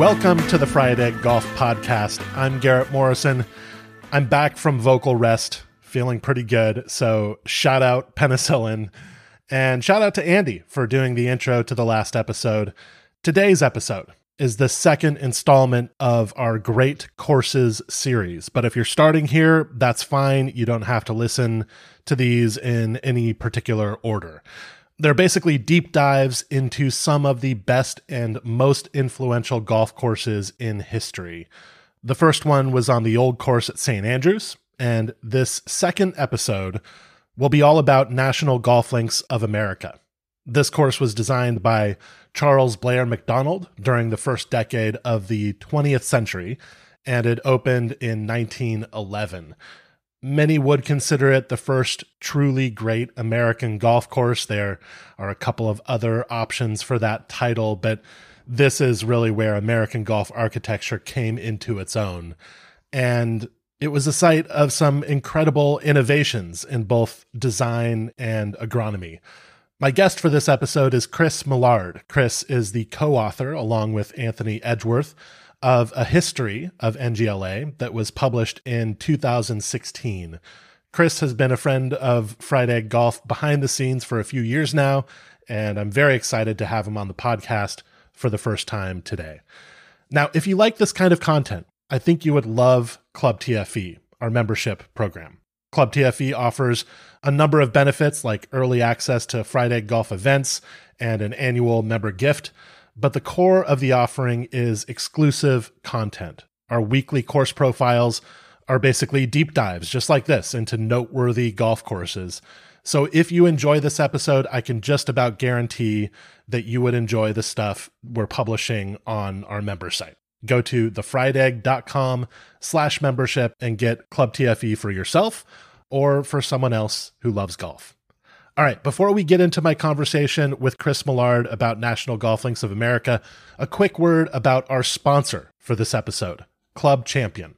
Welcome to the Fried Egg Golf Podcast. I'm Garrett Morrison. I'm back from vocal rest, feeling pretty good. So, shout out penicillin and shout out to Andy for doing the intro to the last episode. Today's episode is the second installment of our Great Courses series. But if you're starting here, that's fine. You don't have to listen to these in any particular order. They're basically deep dives into some of the best and most influential golf courses in history. The first one was on the old course at St. Andrews, and this second episode will be all about National Golf Links of America. This course was designed by Charles Blair Macdonald during the first decade of the 20th century, and it opened in 1911. Many would consider it the first truly great American golf course. There are a couple of other options for that title, but this is really where American golf architecture came into its own. And it was a site of some incredible innovations in both design and agronomy. My guest for this episode is Chris Millard. Chris is the co author, along with Anthony Edgeworth, of a history of NGLA that was published in 2016. Chris has been a friend of Fried Egg Golf behind the scenes for a few years now, and I'm very excited to have him on the podcast for the first time today. Now, if you like this kind of content, I think you would love Club TFE, our membership program. Club TFE offers a number of benefits like early access to Fried Egg Golf events and an annual member gift but the core of the offering is exclusive content. Our weekly course profiles are basically deep dives, just like this, into noteworthy golf courses. So if you enjoy this episode, I can just about guarantee that you would enjoy the stuff we're publishing on our member site. Go to thefriedegg.com slash membership and get Club TFE for yourself or for someone else who loves golf. All right, before we get into my conversation with Chris Millard about National Golf Links of America, a quick word about our sponsor for this episode, Club Champion.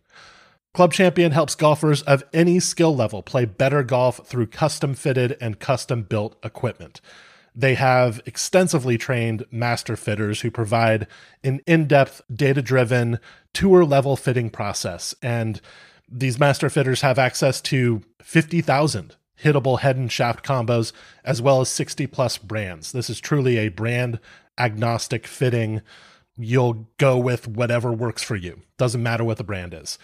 Club Champion helps golfers of any skill level play better golf through custom fitted and custom built equipment. They have extensively trained master fitters who provide an in depth, data driven, tour level fitting process. And these master fitters have access to 50,000 hittable head and shaft combos, as well as 60 plus brands. This is truly a brand agnostic fitting. You'll go with whatever works for you. Doesn't matter what the brand is.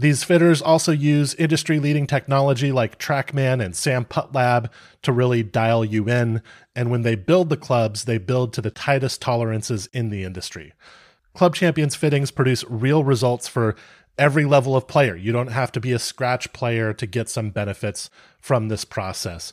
These fitters also use industry leading technology like TrackMan and SAM PuttLab to really dial you in. And when they build the clubs, they build to the tightest tolerances in the industry. Club Champions fittings produce real results for every level of player. You don't have to be a scratch player to get some benefits from this process.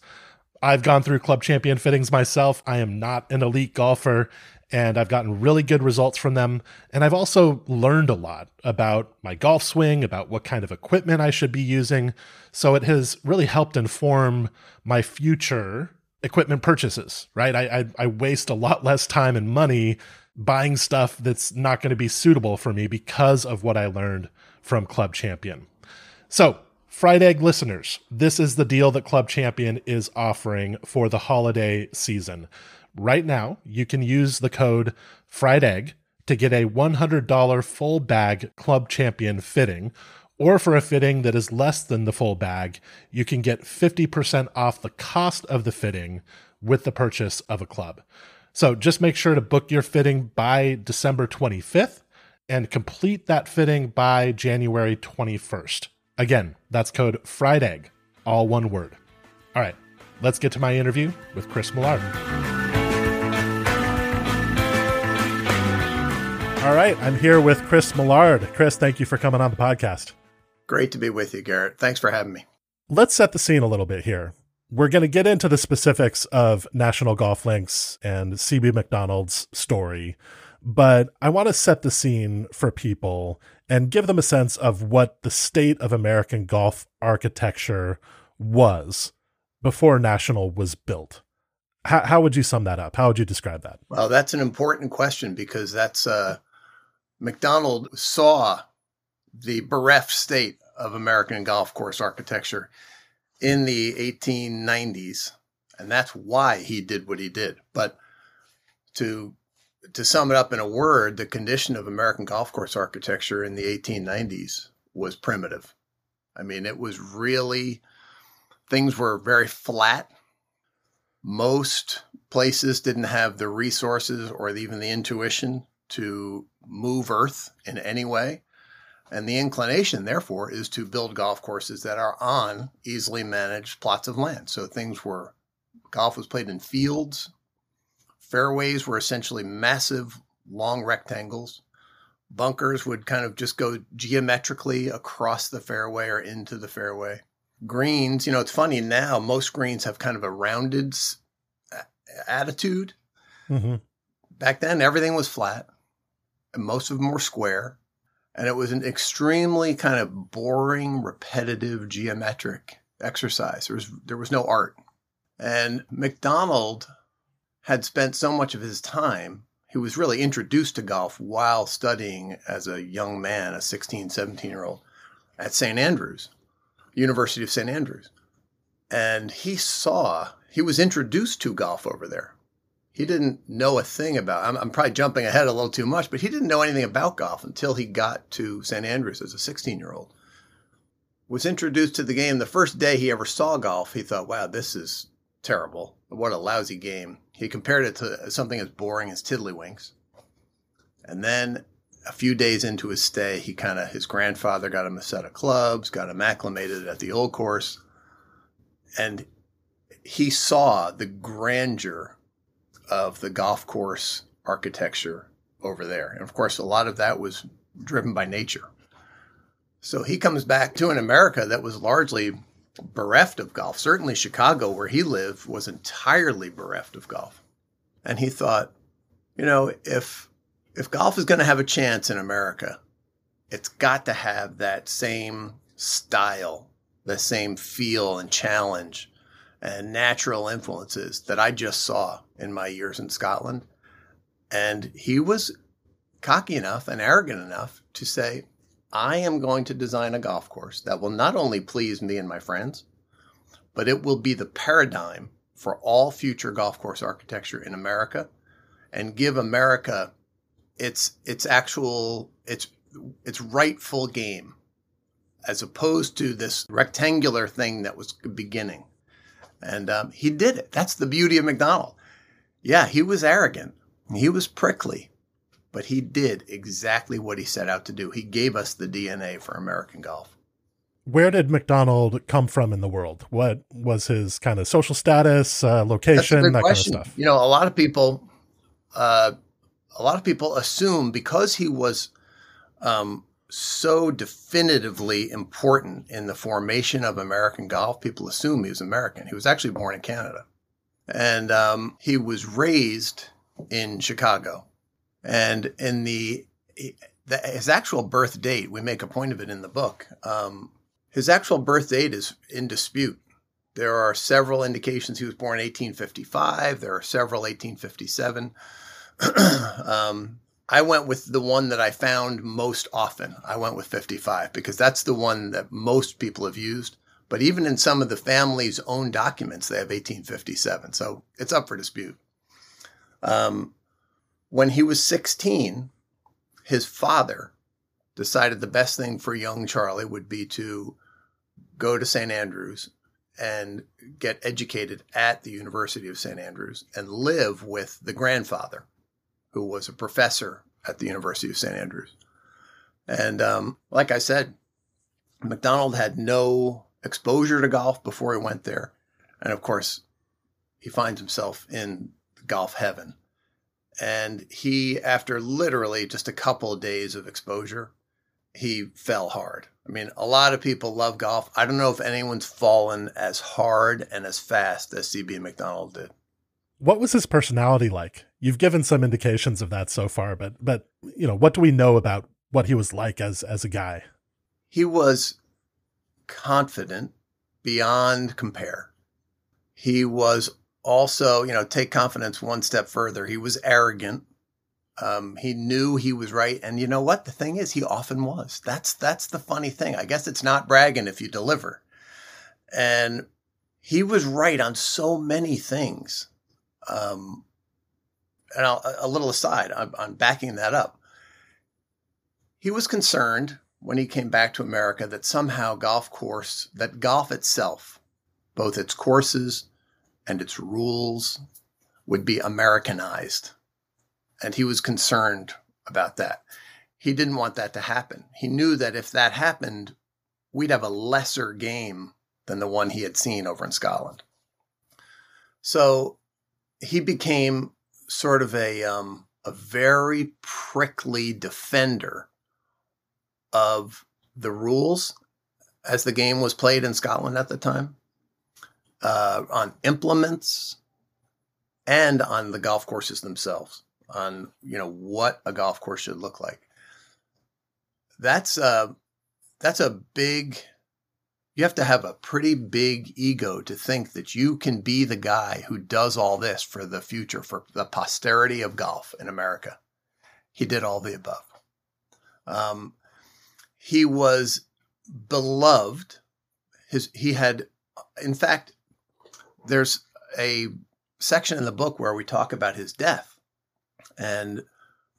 I've gone through club champion fittings myself. I am not an elite golfer and I've gotten really good results from them. And I've also learned a lot about my golf swing, about what kind of equipment I should be using. So it has really helped inform my future equipment purchases, right? I, I, I waste a lot less time and money buying stuff that's not going to be suitable for me because of what I learned from Club Champion. So, Fried Egg listeners, this is the deal that Club Champion is offering for the holiday season. Right now, you can use the code Fried Egg to get a $100 full bag Club Champion fitting, or for a fitting that is less than the full bag, you can get 50% off the cost of the fitting with the purchase of a club. So just make sure to book your fitting by December 25th and complete that fitting by January 21st. Again, that's code FRIEDEGG, all one word. All right, let's get to my interview with Chris Millard. All right, I'm here with Chris Millard. Chris, thank you for coming on the podcast. Great to be with you, Garrett. Thanks for having me. Let's set the scene a little bit here. we're going to get into the specifics of National Golf Links and CB Macdonald's story, but I want to set the scene for people and give them a sense of what the state of American golf architecture was before National was built. How, how would you sum that up? How would you describe that? Well, that's an important question because that's uh, Macdonald saw the bereft state of American golf course architecture in the 1890s, and that's why he did what he did. But to to sum it up in a word, the condition of American golf course architecture in the 1890s was primitive. I mean, it was really things were very flat. Most places didn't have the resources or even the intuition to move earth in any way. And the inclination, therefore, is to build golf courses that are on easily managed plots of land. So things were, golf was played in fields. Fairways were essentially massive, long rectangles. Bunkers would kind of just go geometrically across the fairway or into the fairway. Greens, you know, it's funny now, most greens have kind of a rounded attitude. Mm-hmm. Back then, everything was flat, and most of them were square and it was an extremely kind of boring, repetitive, geometric exercise. There was there was no art. And Macdonald had spent so much of his time, he was really introduced to golf while studying as a young man, a 16, 17 year old at St. Andrews, University of St. Andrews. And he saw, he was introduced to golf over there he didn't know a thing about. I'm, I'm, probably jumping ahead a little too much, but he didn't know anything about golf until he got to St. Andrews as a 16 year old. Was introduced to the game the first day he ever saw golf. He thought, "Wow, this is terrible. What a lousy game." He compared it to something as boring as Tiddlywinks. And then a few days into his stay, he kind of his grandfather got him a set of clubs, got him acclimated at the old course, and he saw the grandeur of the golf course architecture over there. And of course, a lot of that was driven by nature. So he comes back to an America that was largely bereft of golf. Certainly, Chicago, where he lived, was entirely bereft of golf. And he thought, you know, if if golf is going to have a chance in America, it's got to have that same style, the same feel and challenge and natural influences that I just saw in my years in Scotland. And he was cocky enough and arrogant enough to say, I am going to design a golf course that will not only please me and my friends, but it will be the paradigm for all future golf course architecture in America and give America its its actual its its rightful game as opposed to this rectangular thing that was beginning. And um, he did it. That's the beauty of Macdonald. Yeah, he was arrogant. He was prickly, but he did exactly what he set out to do. He gave us the DNA for American golf. Where did Macdonald come from in the world? What was his kind of social status, uh, location, that question. kind of stuff? You know, a lot of people, uh, a lot of people assume because he was um, so definitively important in the formation of American golf, people assume he was American. He was actually born in Canada. And um, he was raised in Chicago. And in the, the, his actual birth date, we make a point of it in the book. Um, his actual birth date is in dispute. There are several indications he was born in 1855. There are several 1857. um, I went with the one that I found most often. I went with 55 because that's the one that most people have used. But even in some of the family's own documents, they have 1857. So it's up for dispute. Um, when he was 16, his father decided the best thing for young Charlie would be to go to St. Andrews and get educated at the University of St. Andrews and live with the grandfather who was a professor at the University of St. Andrews. And um, like I said, Macdonald had no exposure to golf before he went there. And of course, he finds himself in golf heaven. And he, after literally just a couple of days of exposure, he fell hard. I mean, a lot of people love golf. I don't know if anyone's fallen as hard and as fast as CB Macdonald did. What was his personality like? You've given some indications of that so far, but but you know, what do we know about what he was like as as a guy? He was confident beyond compare. He was also, you know, take confidence one step further. He was arrogant. Um, he knew he was right, and you know what? The thing is, he often was. That's that's the funny thing. I guess it's not bragging if you deliver. And he was right on so many things. Um, and I'll, a little aside, I'm, I'm backing that up. He was concerned when he came back to America that somehow golf course, that golf itself, both its courses and its rules, would be Americanized. And he was concerned about that. He didn't want that to happen. He knew that if that happened, we'd have a lesser game than the one he had seen over in Scotland. So he became sort of a um, a very prickly defender of the rules as the game was played in Scotland at the time, uh, on implements, and on the golf courses themselves, on you know what a golf course should look like. That's a that's a big. You have to have a pretty big ego to think that you can be the guy who does all this for the future, for the posterity of golf in America. He did all the above. Um, he was beloved. His he had, in fact, there's a section in the book where we talk about his death, and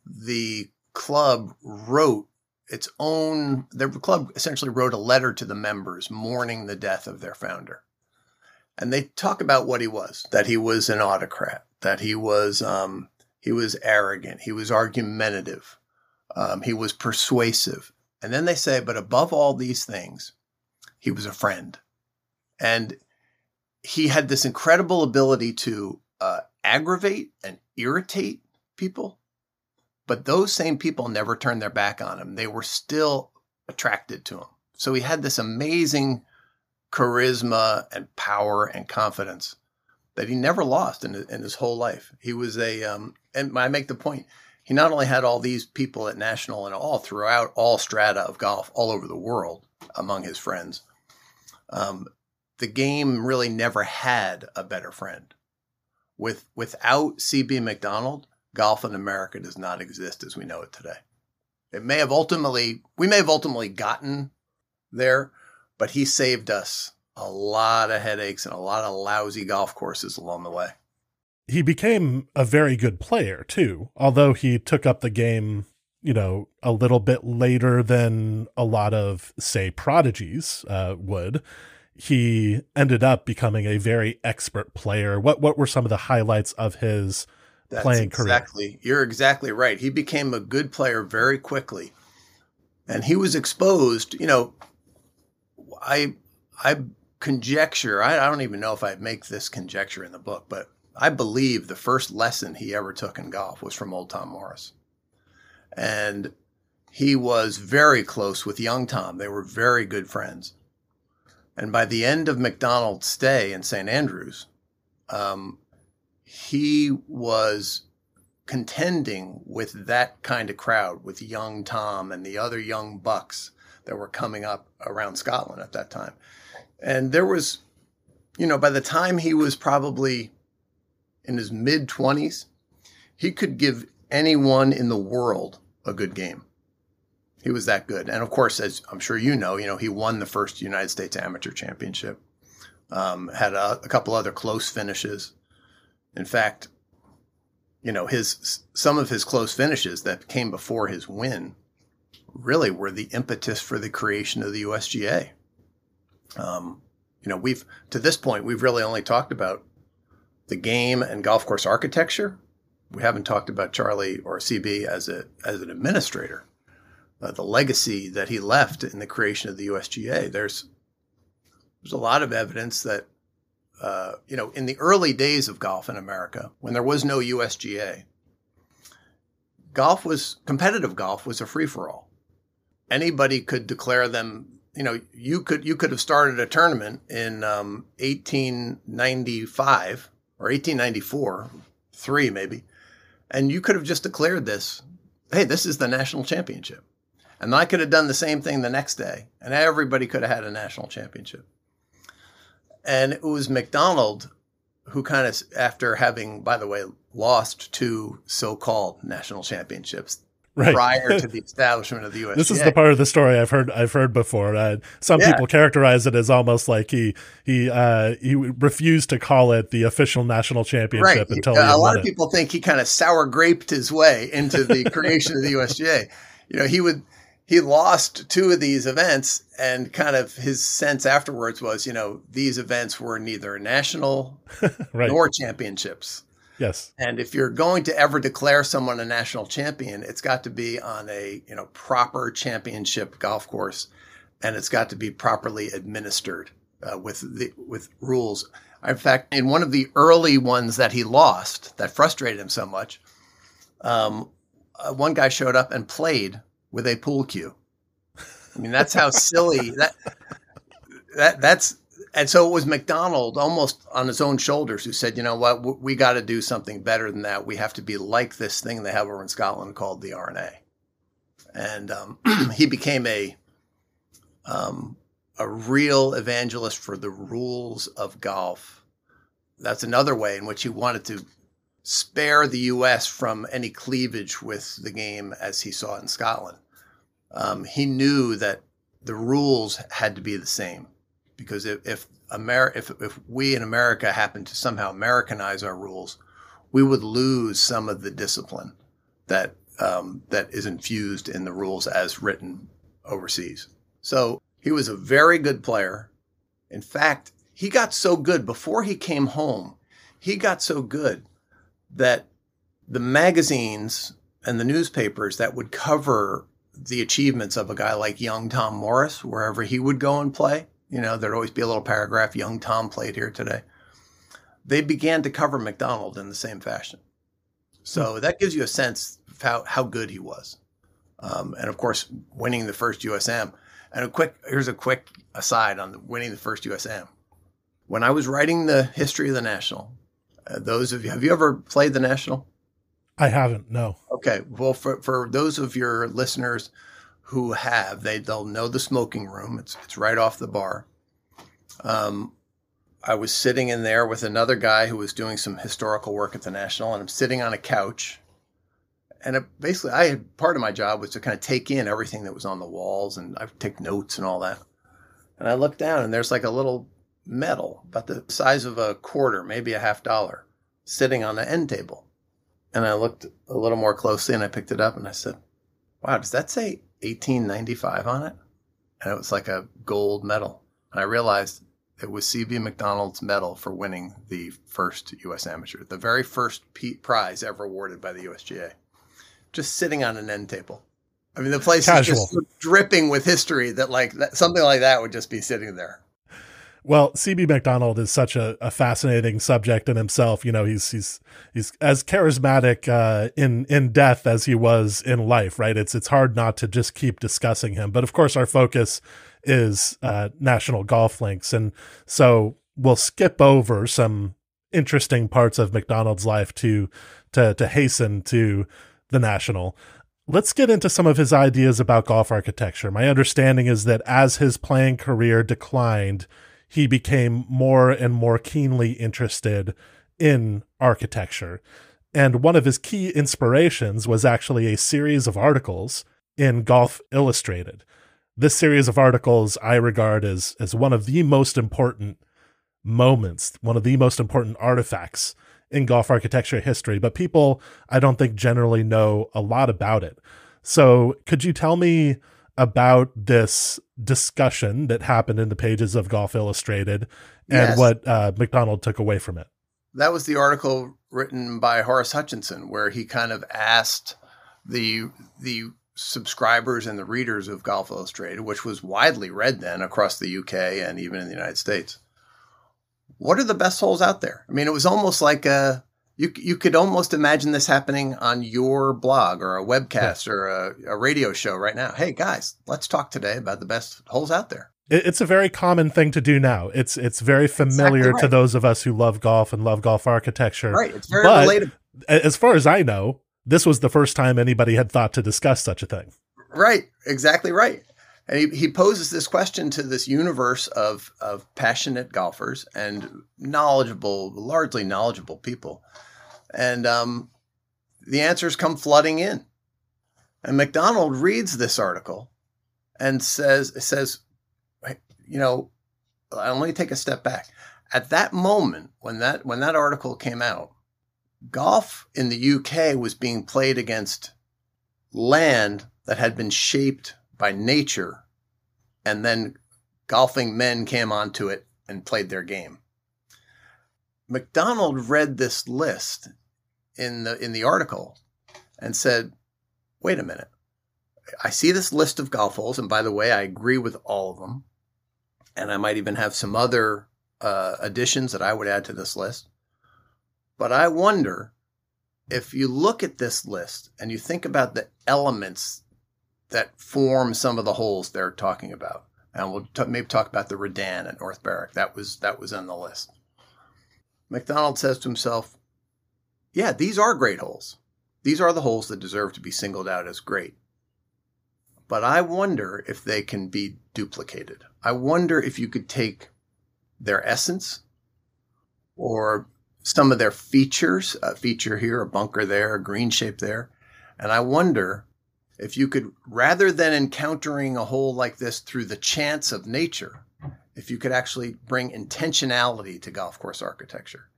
the club wrote its own. The club essentially wrote a letter to the members mourning the death of their founder, and they talk about what he was. That he was an autocrat. That he was um, he was arrogant. He was argumentative. Um, he was persuasive. And then they say, but above all these things, he was a friend. And he had this incredible ability to uh, aggravate and irritate people. But those same people never turned their back on him. They were still attracted to him. So he had this amazing charisma and power and confidence that he never lost in, in his whole life. He was a, um, and I make the point, he not only had all these people at national and all throughout all strata of golf all over the world among his friends. Um, the game really never had a better friend. With without CB Macdonald, golf in America does not exist as we know it today. It may have ultimately we may have ultimately gotten there, but he saved us a lot of headaches and a lot of lousy golf courses along the way he became a very good player too, although he took up the game, you know, a little bit later than a lot of, say, prodigies uh, would. He ended up becoming a very expert player. What what were some of the highlights of his That's playing exactly, career? You're exactly right. He became a good player very quickly, and he was exposed. You know, I I conjecture. I, I don't even know if I make this conjecture in the book, but I believe the first lesson he ever took in golf was from old Tom Morris. And he was very close with young Tom. They were very good friends. And by the end of Macdonald's stay in St. Andrews, um, he was contending with that kind of crowd, with young Tom and the other young bucks that were coming up around Scotland at that time. And there was, you know, by the time he was probably in his mid 20s, he could give anyone in the world a good game. He was that good. And of course, as I'm sure you know, you know, he won the first United States Amateur Championship. Um, had a, a couple other close finishes. In fact, you know, his some of his close finishes that came before his win really were the impetus for the creation of the USGA. Um, you know, we've to this point we've really only talked about the game and golf course architecture. We haven't talked about Charlie or CB as a as an administrator. Uh, the legacy that he left in the creation of the USGA. There's there's a lot of evidence that uh, you know in the early days of golf in America, when there was no USGA, golf was competitive golf was a free for all. Anybody could declare them you know, you could you could have started a tournament in um, 1895 or 1894, three maybe, and you could have just declared this, hey, this is the national championship, and I could have done the same thing the next day, and everybody could have had a national championship. And it was Macdonald who kind of, after having, by the way, lost two so-called national championships right. prior to the establishment of the USGA. This is the part of the story I've heard I've heard before. Uh, some yeah. people characterize it as almost like he he uh, he refused to call it the official national championship right. until a lot of it. people think he kind of sour graped his way into the creation of the USGA. You know, he would he lost two of these events and kind of his sense afterwards was, you know, these events were neither national right. nor championships. Yes. And if you're going to ever declare someone a national champion, it's got to be on a, you know, proper championship golf course and it's got to be properly administered uh, with the with rules. In fact, in one of the early ones that he lost that frustrated him so much, um, uh, one guy showed up and played with a pool cue. I mean, that's how silly that that that's and so it was Macdonald almost on his own shoulders who said, you know what, we got to do something better than that. We have to be like this thing they have over in Scotland called the R&A. And um, he became a um, a real evangelist for the rules of golf. That's another way in which he wanted to spare the U.S. from any cleavage with the game as he saw it in Scotland. Um, he knew that the rules had to be the same because if if, if if we in America happen to somehow Americanize our rules, we would lose some of the discipline that um, that is infused in the rules as written overseas. So he was a very good player. In fact, he got so good before he came home. He got so good that the magazines and the newspapers that would cover the achievements of a guy like young Tom Morris, wherever he would go and play, you know, there'd always be a little paragraph, young Tom played here today. They began to cover Macdonald in the same fashion. So hmm. that gives you a sense of how, how good he was. Um, and of course, winning the first USM. And a quick, here's a quick aside on the, winning the first USM. When I was writing the history of the National, uh, those of you, have you ever played the National? I haven't. No. Okay. Well, for for those of your listeners who have, they they'll know the smoking room. It's it's right off the bar. Um, I was sitting in there with another guy who was doing some historical work at the National, and I'm sitting on a couch. And it, basically, I had part of my job was to kind of take in everything that was on the walls, and I take notes and all that. And I look down, and there's like a little medal about the size of a quarter, maybe a half dollar, sitting on the end table. And I looked a little more closely and I picked it up and I said, Wow, does that say 1895 on it? And it was like a gold medal. And I realized it was CB Macdonald's medal for winning the first U.S. Amateur, the very first prize ever awarded by the USGA, just sitting on an end table. I mean, the place Casual. is just dripping with history that like that, something like that would just be sitting there. Well, CB Macdonald is such a, a, fascinating subject in himself. You know, he's he's he's as charismatic uh, in in death as he was in life. Right? It's it's hard not to just keep discussing him. But of course, our focus is uh, national golf links, and so we'll skip over some interesting parts of Macdonald's life to to to hasten to the national. Let's get into some of his ideas about golf architecture. My understanding is that as his playing career declined he became more and more keenly interested in architecture. And one of his key inspirations was actually a series of articles in Golf Illustrated. This series of articles I regard as, as one of the most important moments, one of the most important artifacts in golf architecture history, but people I don't think generally know a lot about it. So, could you tell me about this discussion that happened in the pages of Golf Illustrated and yes. what uh, Macdonald took away from it. That was the article written by Horace Hutchinson, where he kind of asked the the subscribers and the readers of Golf Illustrated, which was widely read then across the UK and even in the United States, what are the best holes out there? I mean, it was almost like a You you could almost imagine this happening on your blog or a webcast yeah. or a, a radio show right now. Hey guys, let's talk today about the best holes out there. It's a very common thing to do now. It's it's very familiar exactly right. to those of us who love golf and love golf architecture. Right. It's very but relatable. As far as I know, this was the first time anybody had thought to discuss such a thing. Right. Exactly right. And he, he poses this question to this universe of, of passionate golfers and knowledgeable, largely knowledgeable people. And um, the answers come flooding in. And Macdonald reads this article and says, says, you know, let me take a step back. At that moment, when that when that article came out, golf in the UK was being played against land that had been shaped by nature, and then golfing men came onto it and played their game. Macdonald read this list in the in the article and said, "Wait a minute. I see this list of golf holes, and by the way, I agree with all of them, and I might even have some other uh, additions that I would add to this list. But I wonder if you look at this list and you think about the elements that form some of the holes they're talking about, and we'll t- maybe talk about the Redan at North Berwick. That was that was on the list. Macdonald says to himself, "Yeah, these are great holes. These are the holes that deserve to be singled out as great. But I wonder if they can be duplicated. I wonder if you could take their essence or some of their features, a feature here, a bunker there, a green shape there. And I wonder if you could, rather than encountering a hole like this through the chance of nature, if you could actually bring intentionality to golf course architecture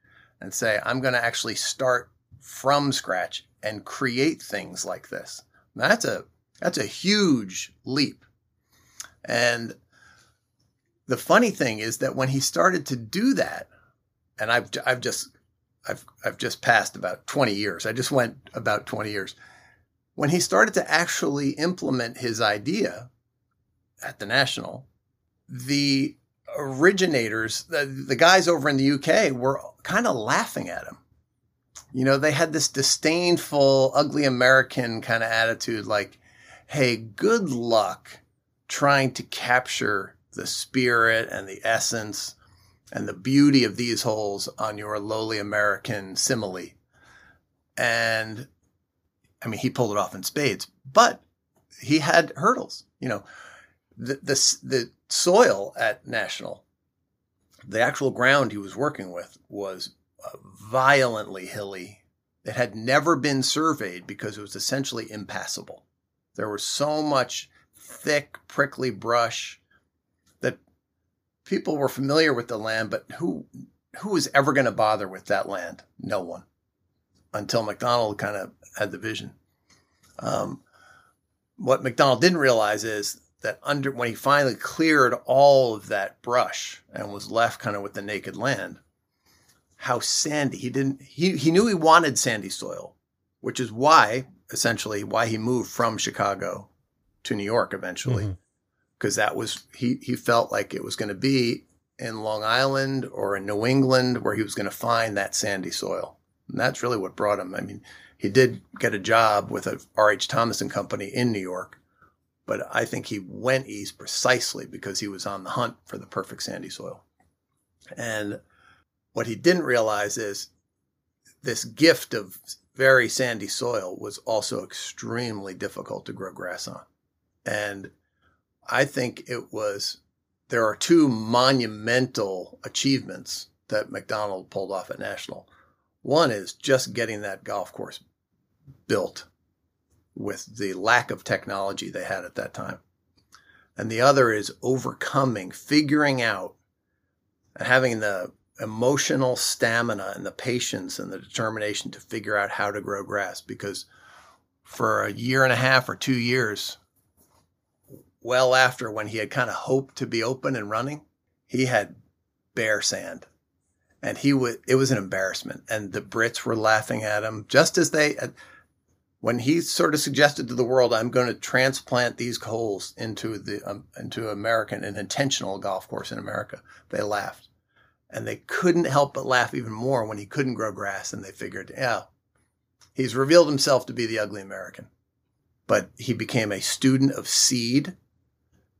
and say, I'm going to actually start from scratch and create things like this. That's a that's a huge leap. And the funny thing is that when he started to do that, and I've I've just I've I've just passed about 20 years. I just went about 20 years. When he started to actually implement his idea at the National, the originators, the, the guys over in the UK were kind of laughing at him. You know, they had this disdainful, ugly American kind of attitude like, hey, good luck trying to capture the spirit and the essence and the beauty of these holes on your lowly American simile. And I mean, he pulled it off in spades, but he had hurdles. You know, the, the, soil at National, the actual ground he was working with was uh, violently hilly. It had never been surveyed because it was essentially impassable. There was so much thick, prickly brush that people were familiar with the land, but who who was ever going to bother with that land? No one. Until Macdonald kind of had the vision. Um, what Macdonald didn't realize is that under when he finally cleared all of that brush and was left kind of with the naked land, how sandy he didn't he he knew he wanted sandy soil, which is why essentially why he moved from Chicago to New York eventually, because mm-hmm. that was he he felt like it was going to be in Long Island or in New England where he was going to find that sandy soil, and that's really what brought him. I mean, he did get a job with a R.H. Thomas and Company in New York, but I think he went east precisely because he was on the hunt for the perfect sandy soil, and what he didn't realize is this gift of very sandy soil was also extremely difficult to grow grass on. And I think it was, there are two monumental achievements that Macdonald pulled off at National. One is just getting that golf course built with the lack of technology they had at that time. And the other is overcoming, figuring out, and having the emotional stamina and the patience and the determination to figure out how to grow grass because for a year and a half or two years, well after when he had kind of hoped to be open and running, he had bare sand. And he would, it was an embarrassment. And the Brits were laughing at him just as they, when he sort of suggested to the world, I'm going to transplant these holes into the, um, into American, an intentional golf course in America, they laughed And they couldn't help but laugh even more when he couldn't grow grass. And they figured, yeah, he's revealed himself to be the ugly American. But he became a student of seed.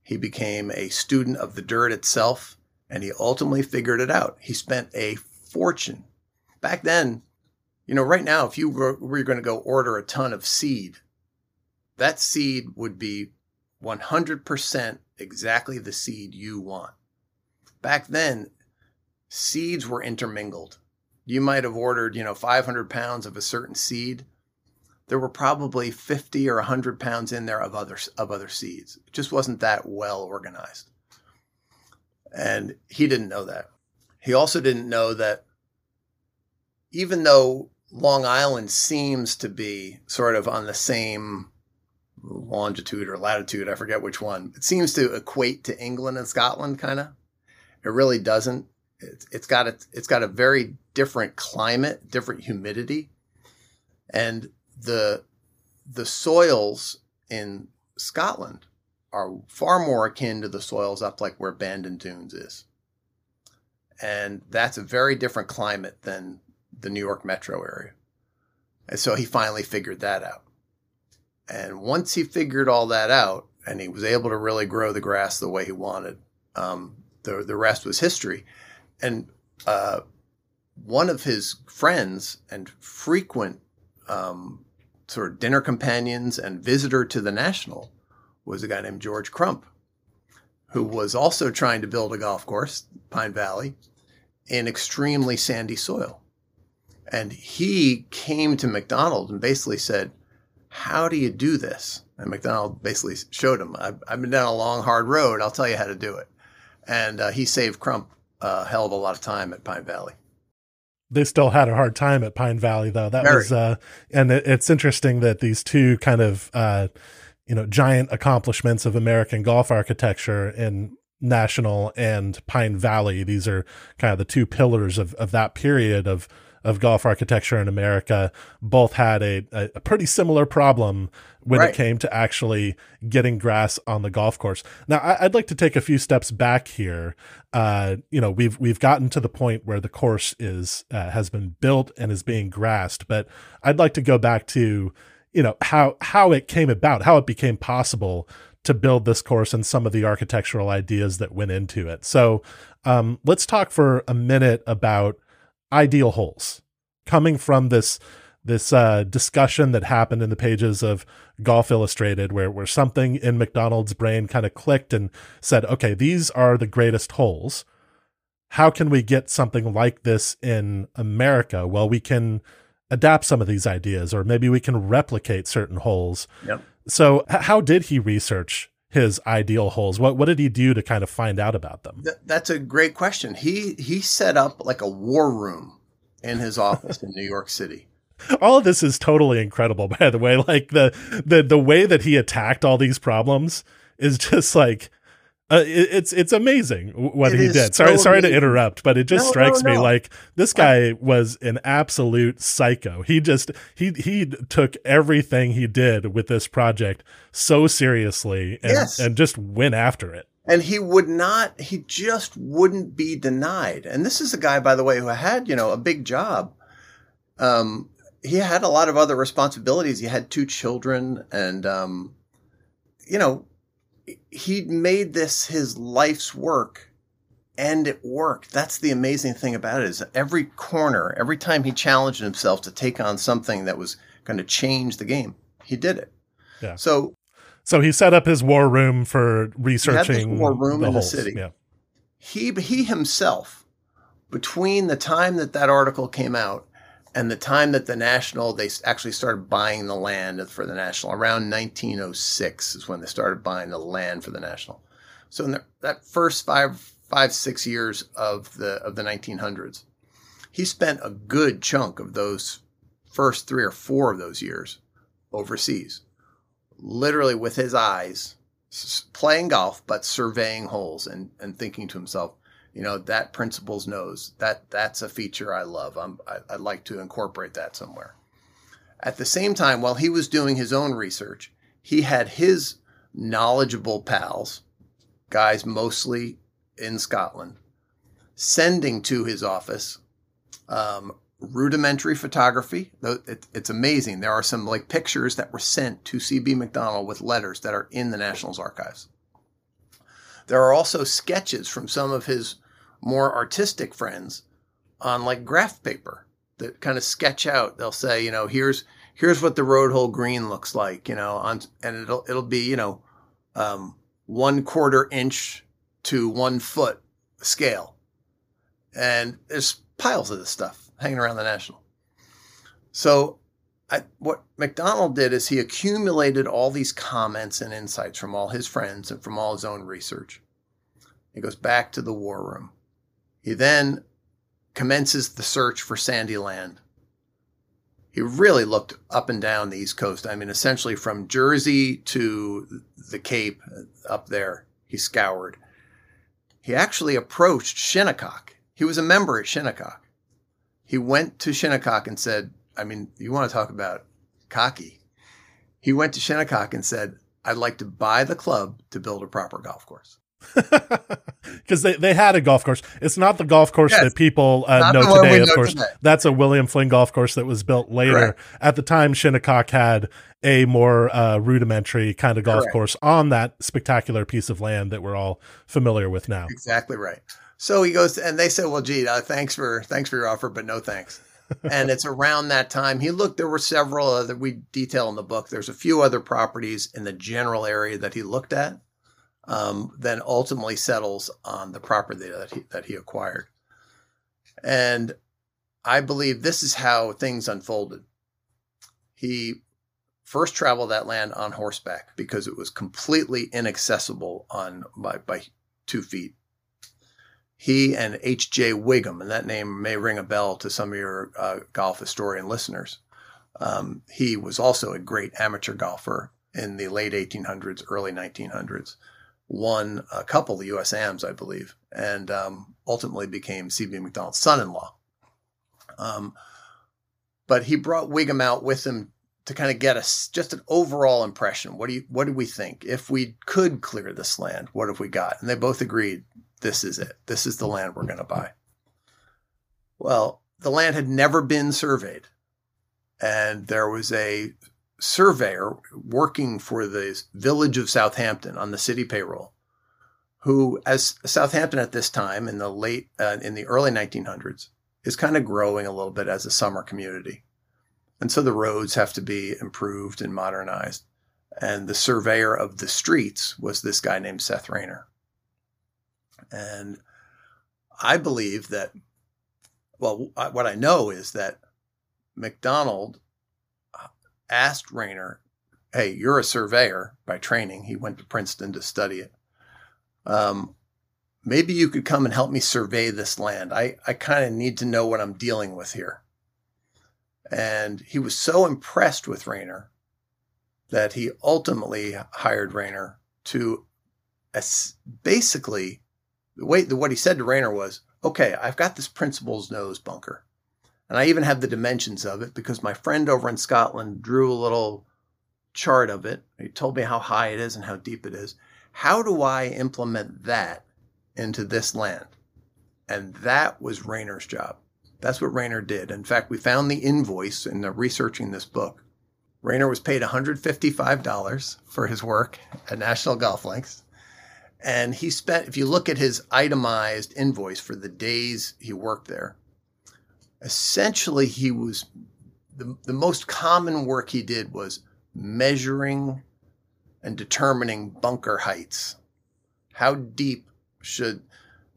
He became a student of the dirt itself. And he ultimately figured it out. He spent a fortune. Back then, you know, right now, if you were, were going to go order a ton of seed, that seed would be 100% exactly the seed you want. Back then, seeds were intermingled. You might have ordered, you know, 500 pounds of a certain seed. There were probably 50 or 100 pounds in there of other of other seeds. It just wasn't that well organized. And he didn't know that. He also didn't know that even though Long Island seems to be sort of on the same longitude or latitude, I forget which one. It seems to equate to England and Scotland, kind of. It really doesn't. It's, it's got a it's got a very different climate, different humidity, and the the soils in Scotland are far more akin to the soils up like where Bandon Dunes is, and that's a very different climate than the New York metro area. And so he finally figured that out. And once he figured all that out and he was able to really grow the grass the way he wanted, um, the, the rest was history. And uh, one of his friends and frequent um, sort of dinner companions and visitor to the National was a guy named George Crump, who was also trying to build a golf course, Pine Valley, in extremely sandy soil. And he came to Macdonald and basically said, How do you do this? And Macdonald basically showed him, I've, I've been down a long, hard road. I'll tell you how to do it. And uh, he saved Crump a hell of a lot of time at Pine Valley. They still had a hard time at Pine Valley, though. That Very. was, uh, and it, it's interesting that these two kind of, uh, you know, giant accomplishments of American golf architecture in National and Pine Valley, these are kind of the two pillars of, of that period of of golf architecture in America both had a, a, a pretty similar problem when right. it came to actually getting grass on the golf course. Now, I, would like to take a few steps back here. Uh, you know, we've we've gotten to the point where the course is uh, has been built and is being grassed, but I'd like to go back to you know how how it came about, how it became possible to build this course and some of the architectural ideas that went into it. So, um, let's talk for a minute about ideal holes coming from this this uh, discussion that happened in the pages of Golf Illustrated, where where something in Macdonald's brain kind of clicked and said, "Okay, these are the greatest holes. How can we get something like this in America? Well, we can adapt some of these ideas, or maybe we can replicate certain holes." Yep. So, h- how did he research his ideal holes? What what did he do to kind of find out about them? Th- that's a great question. He he set up like a war room in his office in New York City. All of this is totally incredible, by the way. Like the the the way that he attacked all these problems is just like uh, it, it's it's amazing what it he did. Sorry, sorry to interrupt, but it just no, strikes no, no. me like this guy was an absolute psycho. He just he he took everything he did with this project so seriously and yes. and just went after it. And he would not. He just wouldn't be denied. And this is a guy, by the way, who had you know a big job. Um, he had a lot of other responsibilities. He had two children, and um, you know he made this his life's work and it worked. That's the amazing thing about it is every corner, every time he challenged himself to take on something that was going to change the game, he did it. Yeah. So so he set up his war room for researching war room the in holes. the city. Yeah. He he himself between the time that that article came out and the time that the national they actually started buying the land for the national around 1906 is when they started buying the land for the national. So in the, that first five five six years of the of the 1900s he spent a good chunk of those first three or four of those years overseas literally with his eyes playing golf but surveying holes and and thinking to himself you know that principles knows that that's a feature i love I'm, I, i'd like to incorporate that somewhere at the same time while he was doing his own research he had his knowledgeable pals guys mostly in scotland sending to his office um, rudimentary photography. It, it's amazing. There are some like pictures that were sent to C.B. Macdonald with letters that are in the National's archives. There are also sketches from some of his more artistic friends on like graph paper that kind of sketch out. They'll say, you know, here's here's what the road hole green looks like, you know, on and it'll it'll be, you know, um, one quarter inch to one foot scale. And there's piles of this stuff hanging around the National. So I, what Macdonald did is he accumulated all these comments and insights from all his friends and from all his own research. He goes back to the war room. He then commences the search for Sandy Land. He really looked up and down the East Coast. I mean, essentially from Jersey to the Cape uh, up there, he scoured. He actually approached Shinnecock. He was a member at Shinnecock. He went to Shinnecock and said, I mean, you want to talk about cocky. He went to Shinnecock and said, I'd like to buy the club to build a proper golf course. Because they, they had a golf course. It's not the golf course yes. that people uh, know today, of know course. Today. That's a William Flynn golf course that was built later. Correct. At the time, Shinnecock had a more uh, rudimentary kind of golf Correct. course on that spectacular piece of land that we're all familiar with now. Exactly right. So he goes, and they said, "Well, gee, uh, thanks for thanks for your offer, but no thanks." And it's around that time he looked. There were several other we detail in the book. There's a few other properties in the general area that he looked at. Um, then ultimately settles on the property that he that he acquired, and I believe this is how things unfolded. He first traveled that land on horseback because it was completely inaccessible on by, by two feet he and H.J. Whigham, and that name may ring a bell to some of your uh, golf historian listeners. Um, he was also a great amateur golfer in the late 1800s, early 1900s. Won a couple of U.S. AMs, I believe, and um, ultimately became C.B. Macdonald's son-in-law. Um, but he brought Whigham out with him to kind of get us just an overall impression. What do you, what do we think if we could clear this land? What have we got? And they both agreed this is it. This is the land we're going to buy. Well, the land had never been surveyed. And there was a surveyor working for the village of Southampton on the city payroll, who, as Southampton at this time in the late, uh, in the early 1900s, is kind of growing a little bit as a summer community. And so the roads have to be improved and modernized. And the surveyor of the streets was this guy named Seth Raynor. And I believe that, well, what I know is that Macdonald uh, asked Raynor, hey, you're a surveyor by training. He went to Princeton to study it. Um, maybe you could come and help me survey this land. I, I kind of need to know what I'm dealing with here. And he was so impressed with Raynor that he ultimately hired Raynor to as- basically the way the, what he said to Raynor was, okay, I've got this principal's nose bunker. And I even have the dimensions of it because my friend over in Scotland drew a little chart of it. He told me how high it is and how deep it is. How do I implement that into this land? And that was Raynor's job. That's what Raynor did. In fact, we found the invoice in the researching this book. Raynor was paid $155 for his work at National Golf Links. And he spent, if you look at his itemized invoice for the days he worked there, essentially he was the, the most common work he did was measuring and determining bunker heights. How deep should,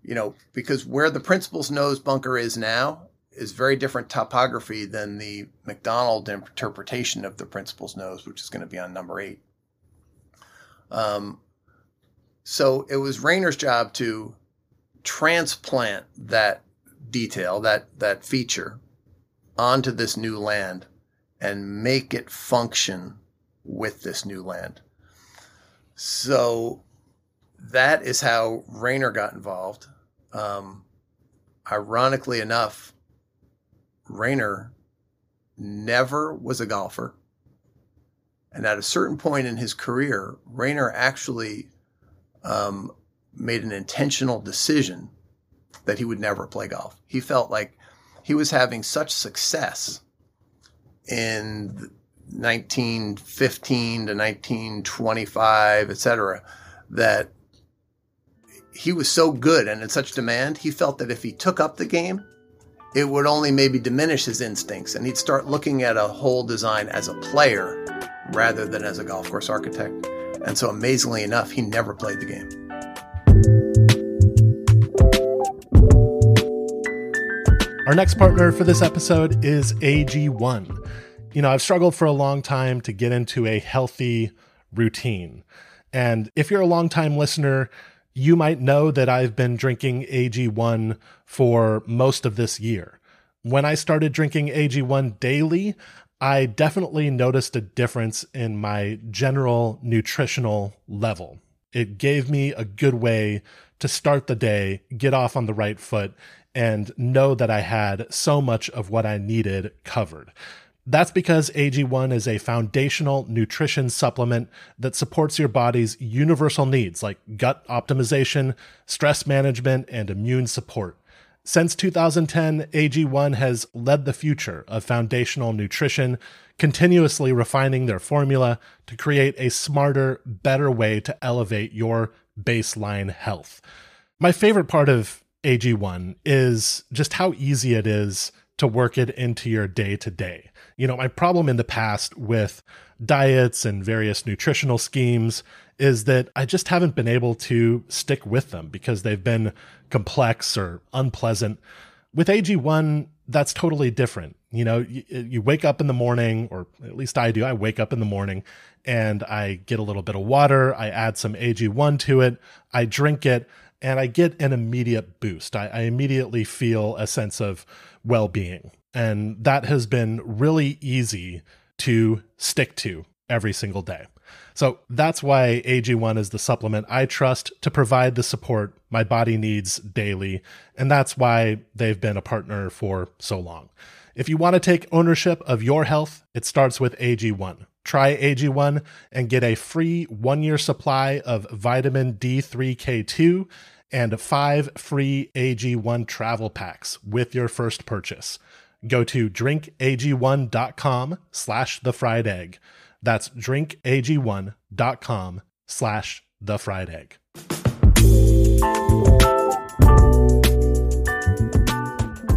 you know, because where the principal's nose bunker is now is very different topography than the Macdonald interpretation of the principal's nose, which is going to be on number eight. Um, so it was Raynor's job to transplant that detail, that that feature, onto this new land and make it function with this new land. So that is how Raynor got involved. Um, ironically enough, Raynor never was a golfer. And at a certain point in his career, Raynor actually um, made an intentional decision that he would never play golf. He felt like he was having such success in 1915 to 1925, et cetera, that he was so good and in such demand, he felt that if he took up the game, it would only maybe diminish his instincts and he'd start looking at a whole design as a player rather than as a golf course architect. And so, amazingly enough, he never played the game. Our next partner for this episode is AG1. You know, I've struggled for a long time to get into a healthy routine. And if you're a long-time listener, you might know that I've been drinking AG1 for most of this year. When I started drinking AG1 daily, I definitely noticed a difference in my general nutritional level. It gave me a good way to start the day, get off on the right foot, and know that I had so much of what I needed covered. That's because AG1 is a foundational nutrition supplement that supports your body's universal needs like gut optimization, stress management, and immune support. Since 2010, AG1 has led the future of foundational nutrition, continuously refining their formula to create a smarter, better way to elevate your baseline health. My favorite part of AG1 is just how easy it is to work it into your day to day. You know, my problem in the past with diets and various nutritional schemes is that I just haven't been able to stick with them because they've been complex or unpleasant. With AG1, that's totally different. You know, you, you, wake up in the morning, or at least I do. I wake up in the morning and I get a little bit of water. I add some AG1 to it. I drink it and I get an immediate boost. I, I immediately feel a sense of well being. And that has been really easy to stick to every single day. So that's why AG1 is the supplement I trust to provide the support my body needs daily. And that's why they've been a partner for so long. If you want to take ownership of your health, it starts with AG1. Try AG1 and get a free one year supply of vitamin D3K2 and five free AG1 travel packs with your first purchase. Go to drinkag1.com slash the fried egg. That's drinkag1.com slash the fried egg.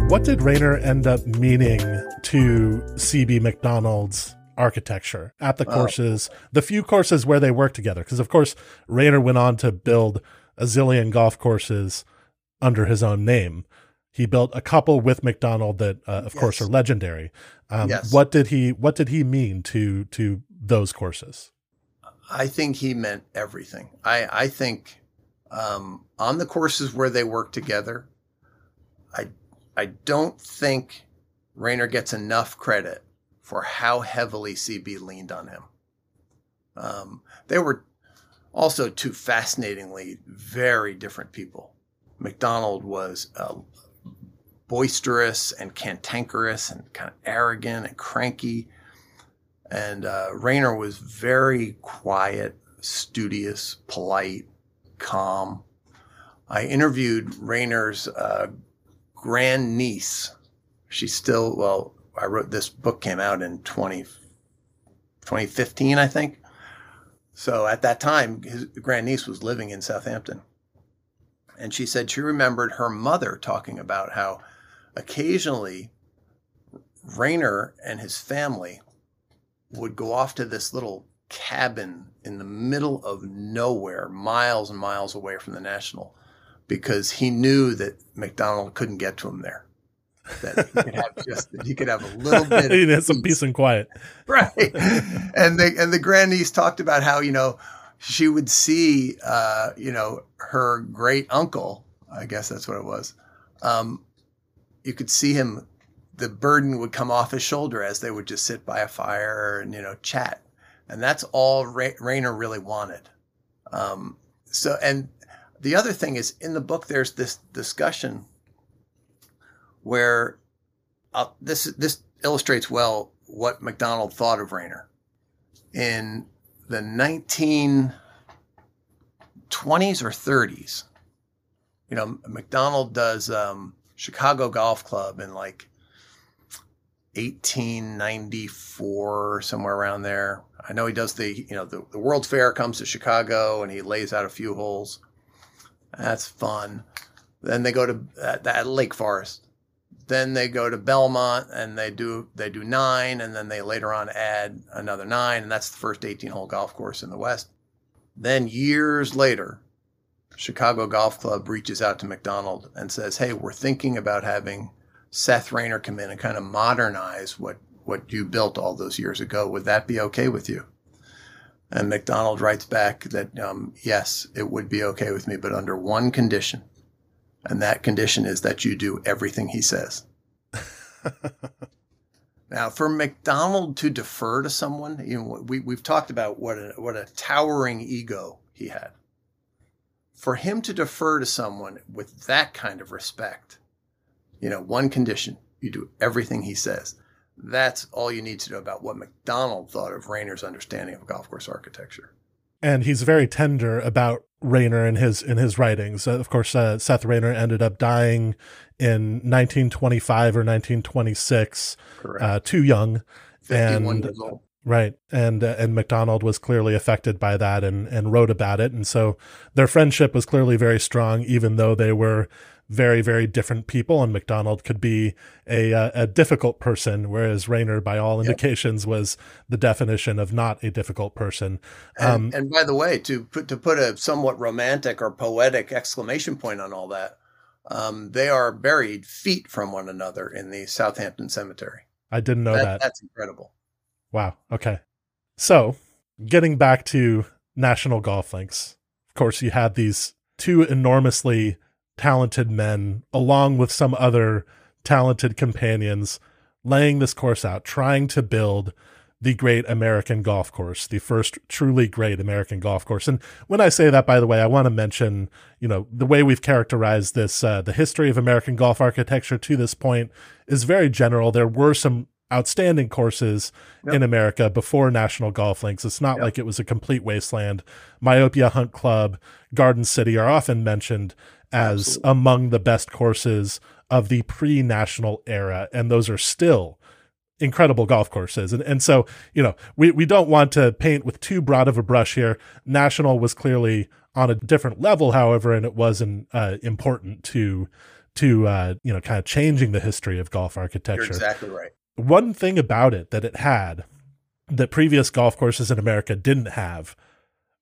What did Raynor end up meaning to CB Macdonald's architecture at the courses, the few courses where they worked together? Because, of course, Raynor went on to build a zillion golf courses under his own name. He built a couple with Macdonald that, uh, of yes. course, are legendary. Um, yes. What did he What did he mean to to those courses? I think he meant everything. I I think um, on the courses where they work together, I I don't think Raynor gets enough credit for how heavily CB leaned on him. Um, they were also two fascinatingly very different people. Macdonald was uh, boisterous and cantankerous and kind of arrogant and cranky. And uh, Raynor was very quiet, studious, polite, calm. I interviewed Raynor's uh, grand niece. She's still, well, I wrote this book came out in 20, 2015, I think. So at that time, his grandniece was living in Southampton. And she said she remembered her mother talking about how occasionally Raynor and his family would go off to this little cabin in the middle of nowhere, miles and miles away from the National, because he knew that Macdonald couldn't get to him there that he could have just he could have a little bit. he had some peace and quiet, right? and the and the grandniece talked about how you know she would see uh, you know her great uncle. I guess that's what it was. Um, you could see him. The burden would come off his shoulder as they would just sit by a fire and you know chat, and that's all Ra- Raynor really wanted. Um, so, and the other thing is in the book, there's this discussion where uh, this this illustrates well what Macdonald thought of Raynor. In the 1920s or 30s, You know, Macdonald does um, Chicago Golf Club in like 1894, somewhere around there. I know he does the, you know, the, the World Fair comes to Chicago and he lays out a few holes. That's fun. Then they go to uh, Lake Forest. Then they go to Belmont and they do they do nine, and then they later on add another nine, and that's the first 18 hole golf course in the West. Then years later, Chicago Golf Club reaches out to Macdonald and says, "Hey, we're thinking about having Seth Raynor come in and kind of modernize what what you built all those years ago. Would that be okay with you?" And Macdonald writes back that um, yes, it would be okay with me, but under one condition. And that condition is that you do everything he says. now, for Macdonald to defer to someone, you know, we, we've talked about what a, what a towering ego he had. For him to defer to someone with that kind of respect, you know, one condition, you do everything he says. That's all you need to know about what Macdonald thought of Raynor's understanding of golf course architecture. And he's very tender about Raynor in his in his writings. Uh, of course, uh, Seth Raynor ended up dying in 1925 or 1926, uh, too young, and right. And uh, and Macdonald was clearly affected by that and and wrote about it. And so their friendship was clearly very strong, even though they were very very different people and Macdonald could be a uh, a difficult person whereas Raynor by all indications yep. was the definition of not a difficult person um, and, and, by the way to put to put a somewhat romantic or poetic exclamation point on all that um, they are buried feet from one another in the Southampton cemetery I didn't know that, that. that's incredible wow okay so getting back to national golf links of course you had these two enormously talented men, along with some other talented companions, laying this course out, trying to build the great American golf course, the first truly great American golf course. And when I say that, by the way, I want to mention, you know, the way we've characterized this, uh, the history of American golf architecture to this point is very general. There were some outstanding courses yep. in America before National Golf Links. It's not yep. like it was a complete wasteland. Myopia Hunt Club, Garden City are often mentioned as Absolutely. among the best courses of the pre-national era and those are still incredible golf courses and and so you know we we don't want to paint with too broad of a brush here national was clearly on a different level however and it wasn't uh, important to to uh, you know kind of changing the history of golf architecture You're exactly right one thing about it that it had that previous golf courses in America didn't have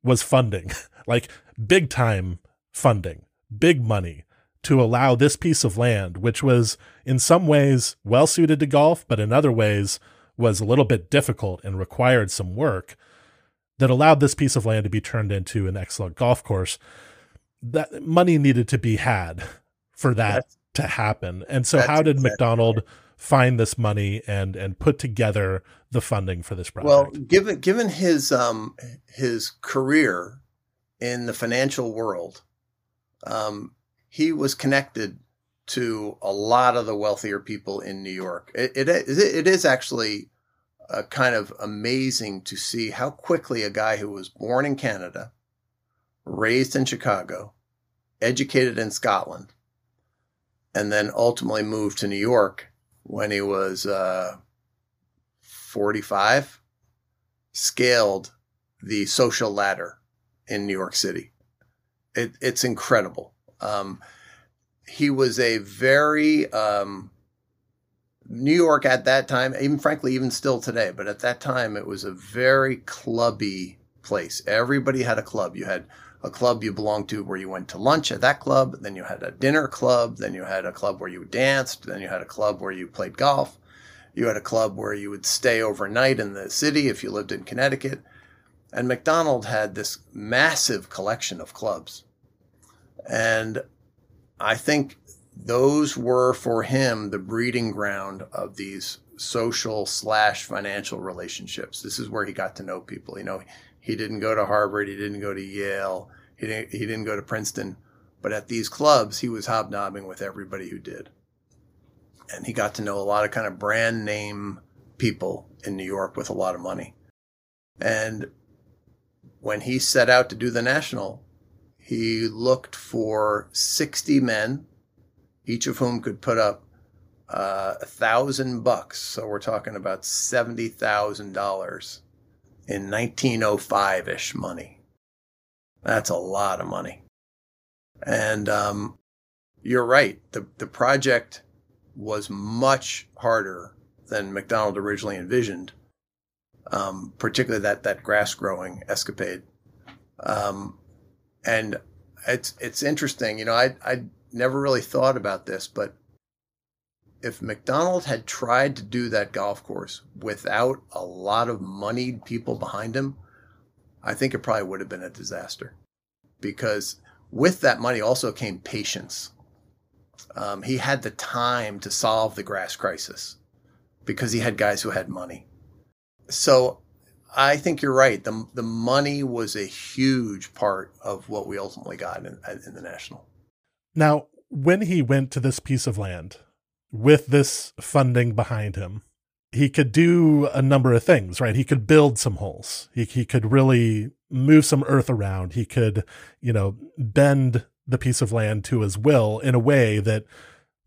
was funding like big time funding big money to allow this piece of land, which was in some ways well suited to golf, but in other ways was a little bit difficult and required some work, that allowed this piece of land to be turned into an excellent golf course. That money needed to be had for that that's, to happen. And so how did exactly Macdonald right. Find this money and and put together the funding for this project? Well, given given his um his career in the financial world, um, he was connected to a lot of the wealthier people in New York. It, it, it is actually uh, kind of amazing to see how quickly a guy who was born in Canada, raised in Chicago, educated in Scotland, and then ultimately moved to New York when he was uh, 45, scaled the social ladder in New York City it, it's incredible. Um, he was a very um, New York at that time, even frankly, even still today, but at that time, it was a very clubby place. Everybody had a club. You had a club you belonged to where you went to lunch at that club. Then you had a dinner club. Then you had a club where you danced. Then you had a club where you played golf. You had a club where you would stay overnight in the city if you lived in Connecticut. And Macdonald had this massive collection of clubs. And I think those were for him the breeding ground of these social slash financial relationships. This is where he got to know people. You know, he didn't go to Harvard, he didn't go to Yale, he didn't, he didn't go to Princeton, but at these clubs, he was hobnobbing with everybody who did. And he got to know a lot of kind of brand name people in New York with a lot of money. And when he set out to do the national, he looked for 60 men, each of whom could put up uh, a thousand bucks. So we're talking about $70,000 in 1905 ish money. That's a lot of money. And um, you're right. The, the project was much harder than Macdonald originally envisioned, um, particularly that, that grass growing escapade. Um, and it's it's interesting, you know. I I never really thought about this, but if Macdonald had tried to do that golf course without a lot of moneyed people behind him, I think it probably would have been a disaster. Because with that money also came patience. Um, he had the time to solve the grass crisis because he had guys who had money. So I think you're right. The the money was a huge part of what we ultimately got in, in the national. Now, when he went to this piece of land with this funding behind him, he could do a number of things, right? He could build some holes. He he could really move some earth around. He could, you know, bend the piece of land to his will in a way that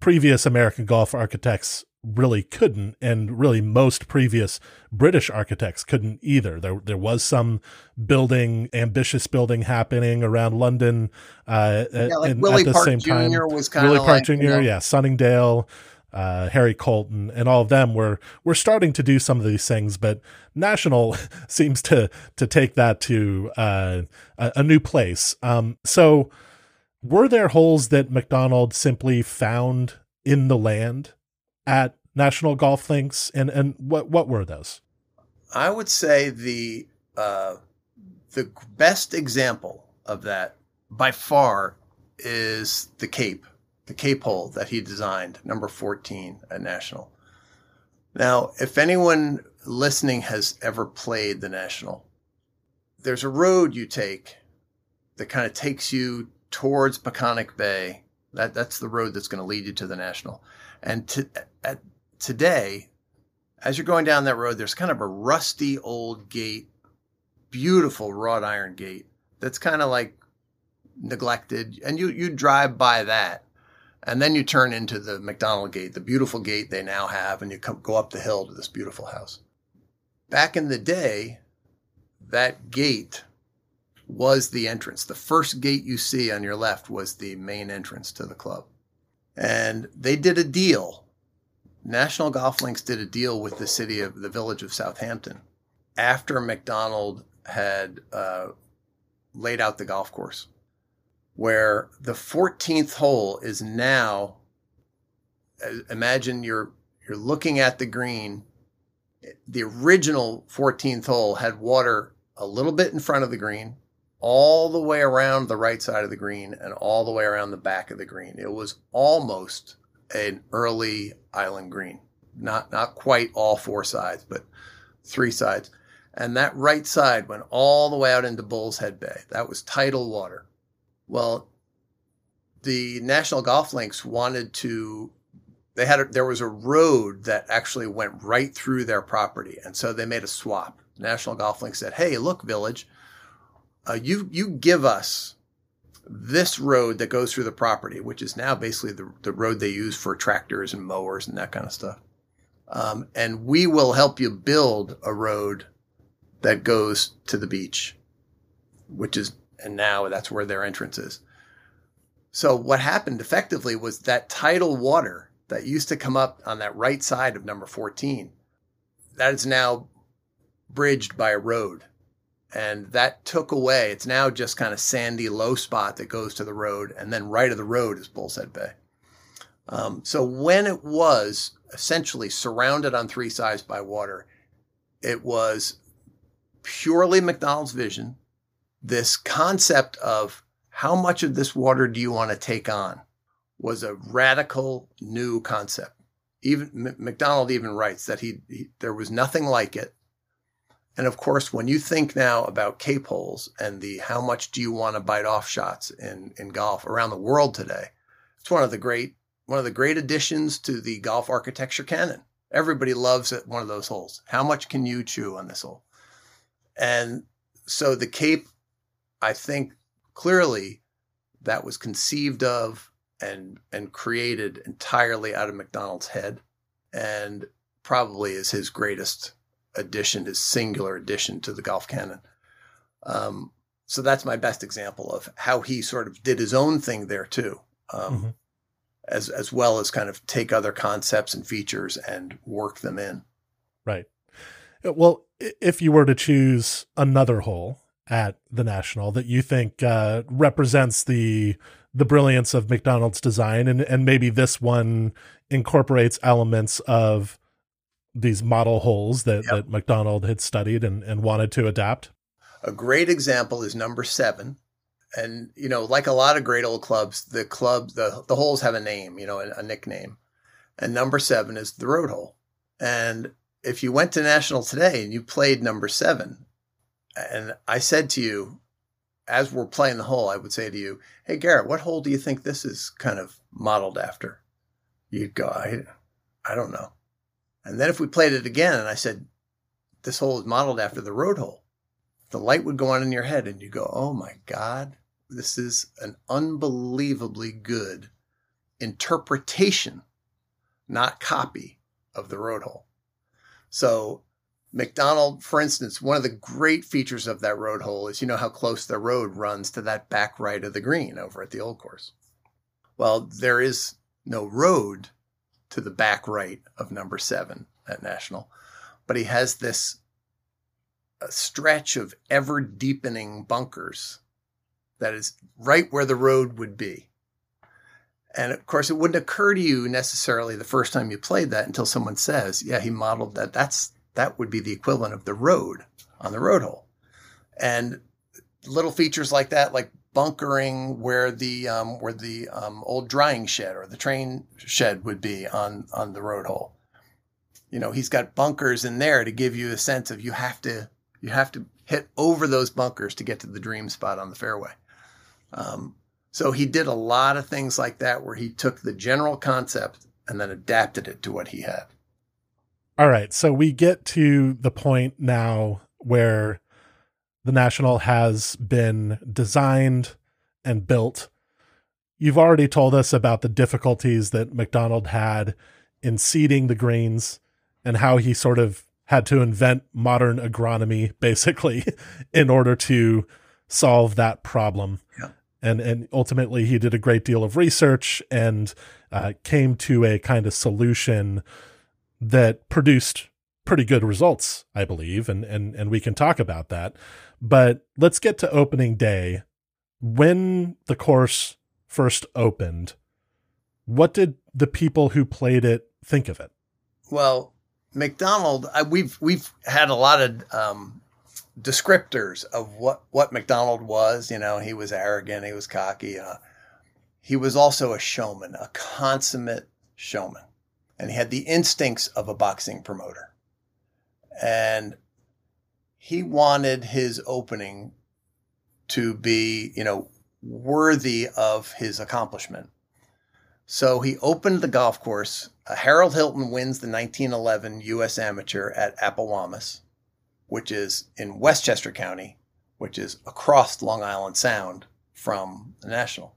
previous American golf architects really couldn't, and really most previous British architects couldn't either. There, there was some building, ambitious building happening around London. Uh, yeah, like Willie at the Park same Jr. time, was kind Willie of Park like, Jr. You know, yeah, Sunningdale. Uh, Harry Colton and all of them were were starting to do some of these things, but National seems to to take that to uh, a, a, new place. Um, so, were there holes that Macdonald simply found in the land at National Golf Links, and and what what were those? I would say the uh, the best example of that by far is the Cape, the Cape hole that he designed, number fourteen at National. Now, if anyone listening has ever played the National, there's a road you take that kind of takes you towards Peconic Bay. That that's the road that's going to lead you to the National. And to, at today, as you're going down that road, there's kind of a rusty old gate, beautiful wrought iron gate that's kind of like neglected. And you, you drive by that. And then you turn into the Macdonald gate, the beautiful gate they now have, and you come, go up the hill to this beautiful house. Back in the day, that gate was the entrance. The first gate you see on your left was the main entrance to the club. And they did a deal National Golf Links did a deal with the city of the village of Southampton after Macdonald had uh, laid out the golf course, where the 14th hole is now. Uh, imagine you're you're looking at the green. The original 14th hole had water a little bit in front of the green, all the way around the right side of the green, and all the way around the back of the green. It was almost an early island green. Not not quite all four sides, but three sides. And that right side went all the way out into Bull's Head Bay. That was tidal water. Well, the National Golf Links wanted to they had a, there was a road that actually went right through their property, and so they made a swap. National Golf Links said, "Hey, look, Village, uh, you you give us this road that goes through the property, which is now basically the, the road they use for tractors and mowers and that kind of stuff. Um, and we will help you build a road that goes to the beach, which is, and now that's where their entrance is. So what happened effectively was that tidal water that used to come up on that right side of number 14, that is now bridged by a road and that took away. It's now just kind of sandy low spot that goes to the road, and then right of the road is Bull's Head Bay. Um, so when it was essentially surrounded on three sides by water, it was purely Macdonald's vision. This concept of how much of this water do you want to take on was a radical new concept. Even M- Macdonald even writes that he, he there was nothing like it and of course, when you think now about cape holes and the how much do you want to bite off shots in, in golf around the world today, it's one of the great one of the great additions to the golf architecture canon. Everybody loves it, one of those holes. How much can you chew on this hole? And so the Cape, I think, clearly that was conceived of and and created entirely out of Macdonald's head, and probably is his greatest addition, his singular addition to the golf canon. Um, so that's my best example of how he sort of did his own thing there too, um, mm-hmm. as as well as kind of take other concepts and features and work them in. Right. Well, if you were to choose another hole at the National that you think uh, represents the the brilliance of Macdonald's design, and and maybe this one incorporates elements of these model holes that yep. that Macdonald had studied and and wanted to adapt. A great example is number seven. And, you know, like a lot of great old clubs, the club, the, the holes have a name, you know, a, a nickname. And number seven is the road hole. And if you went to National today and you played number seven, and I said to you, as we're playing the hole, I would say to you, Hey, Garrett, what hole do you think this is kind of modeled after? You'd go, I, I don't know. And then if we played it again and I said, This hole is modeled after the road hole, the light would go on in your head and you go, oh my God, this is an unbelievably good interpretation, not copy of the road hole. So Macdonald, for instance, one of the great features of that road hole is you know how close the road runs to that back right of the green over at the old course. Well, there is no road to the back right of number seven at National, but he has this stretch of ever deepening bunkers that is right where the road would be. And of course, it wouldn't occur to you necessarily the first time you played that until someone says, "Yeah, he modeled that. That's that would be the equivalent of the road on the road hole." And little features like that, like bunkering where the um, where the um, old drying shed or the train shed would be on on the road hole. You know, he's got bunkers in there to give you a sense of you have to you have to hit over those bunkers to get to the dream spot on the fairway. Um, so he did a lot of things like that where he took the general concept and then adapted it to what he had. All right. So we get to the point now where the National has been designed and built. You've already told us about the difficulties that Macdonald had in seeding the greens and how he sort of had to invent modern agronomy basically in order to solve that problem. Yeah. And and ultimately he did a great deal of research and uh, came to a kind of solution that produced pretty good results, I believe, and and and we can talk about that. But let's get to opening day. When the course first opened, what did the people who played it think of it? Well, Macdonald, I, we've we've had a lot of um, descriptors of what what Macdonald was. You know, he was arrogant, he was cocky. Uh, he was also a showman, a consummate showman, and he had the instincts of a boxing promoter. And he wanted his opening to be, you know, worthy of his accomplishment. So he opened the golf course. Uh, Harold Hilton wins the 1911 U.S. Amateur at Apawamis, which is in Westchester County, which is across Long Island Sound from the National.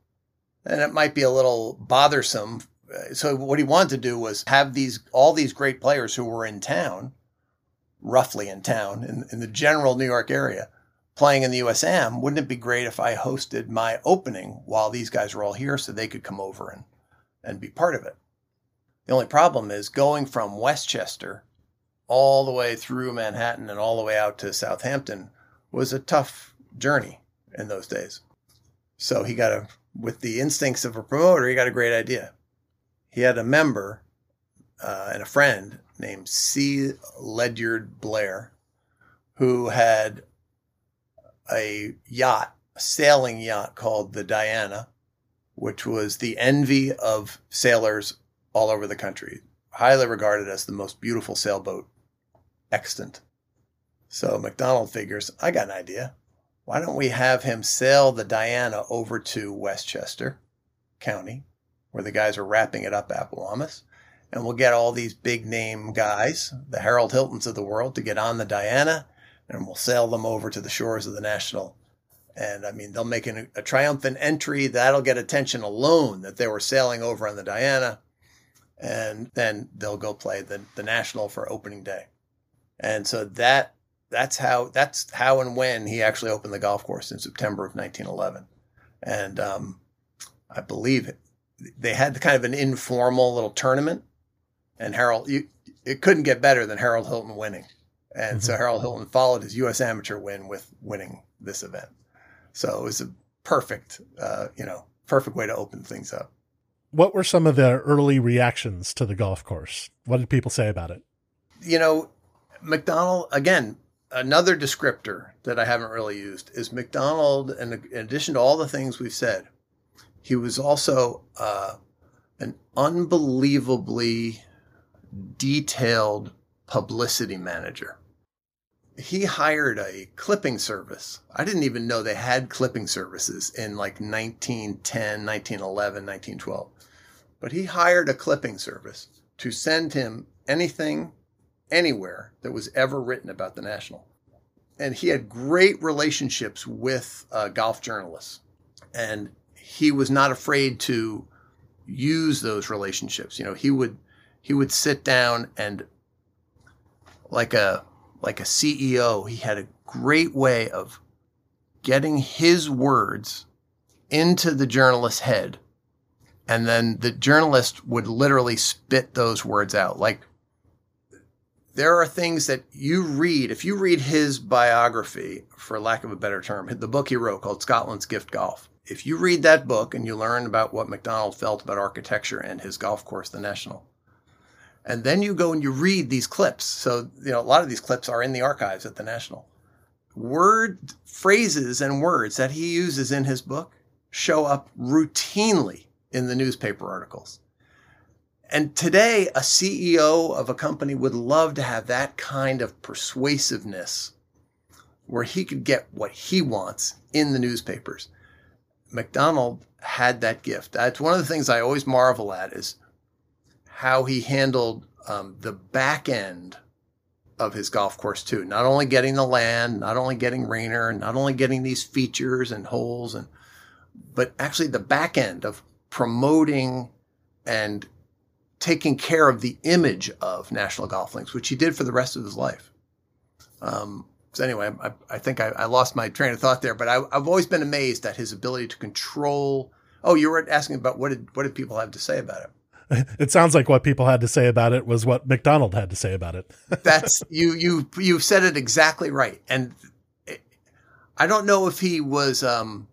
And it might be a little bothersome. Uh, so what he wanted to do was have these all these great players who were in town, roughly in town, in, in the general New York area, playing in the USM, Wouldn't it be great if I hosted my opening while these guys were all here so they could come over and and be part of it. The only problem is going from Westchester all the way through Manhattan and all the way out to Southampton was a tough journey in those days. So he got a, with the instincts of a promoter, he got a great idea. He had a member uh, and a friend named C. Ledyard Blair who had a yacht, a sailing yacht called the Diana, which was the envy of sailors all over the country, highly regarded as the most beautiful sailboat extant. So Macdonald figures, I got an idea. Why don't we have him sail the Diana over to Westchester County, where the guys are wrapping it up at Apawamis, and we'll get all these big name guys, the Harold Hiltons of the world, to get on the Diana, and we'll sail them over to the shores of the National And I mean, they'll make an, a triumphant entry that'll get attention alone that they were sailing over on the Diana. And then they'll go play the, the national for opening day. And so that that's how that's how and when he actually opened the golf course in September of 1911. And um, I believe they had kind of an informal little tournament, and Harold, you, it couldn't get better than Harold Hilton winning. And mm-hmm. so Harold Hilton followed his U.S. amateur win with winning this event. So it was a perfect, uh, you know, perfect way to open things up. What were some of the early reactions to the golf course? What did people say about it? You know, Macdonald, again, another descriptor that I haven't really used is Macdonald, and in addition to all the things we've said, he was also uh, an unbelievably detailed publicity manager. He hired a clipping service. I didn't even know they had clipping services in like 1910, 1911, 1912. But he hired a clipping service to send him anything anywhere that was ever written about the National. And he had great relationships with uh, golf journalists. And he was not afraid to use those relationships. You know, he would he would sit down and like a like a CEO, he had a great way of getting his words into the journalist's head. And then the journalist would literally spit those words out. Like there are things that you read. If you read his biography, for lack of a better term, the book he wrote called Scotland's Gift Golf. If you read that book and you learn about what Macdonald felt about architecture and his golf course, the National, and then you go and you read these clips. So, you know, a lot of these clips are in the archives at the National. Word phrases and words that he uses in his book show up routinely in the newspaper articles. And today, a CEO of a company would love to have that kind of persuasiveness where he could get what he wants in the newspapers. Macdonald had that gift. That's one of the things I always marvel at is how he handled um, the back end of his golf course too. Not only getting the land, not only getting Raynor, not only getting these features and holes, and but actually the back end of promoting and taking care of the image of National Golf Links, which he did for the rest of his life. Um, so anyway, I, I think I, I, lost my train of thought there, but I, have always been amazed at his ability to control. Oh, you were asking about what did what did people have to say about it? It sounds like what people had to say about it was what Macdonald had to say about it. That's you you you said it exactly right, and it, I don't know if he was um,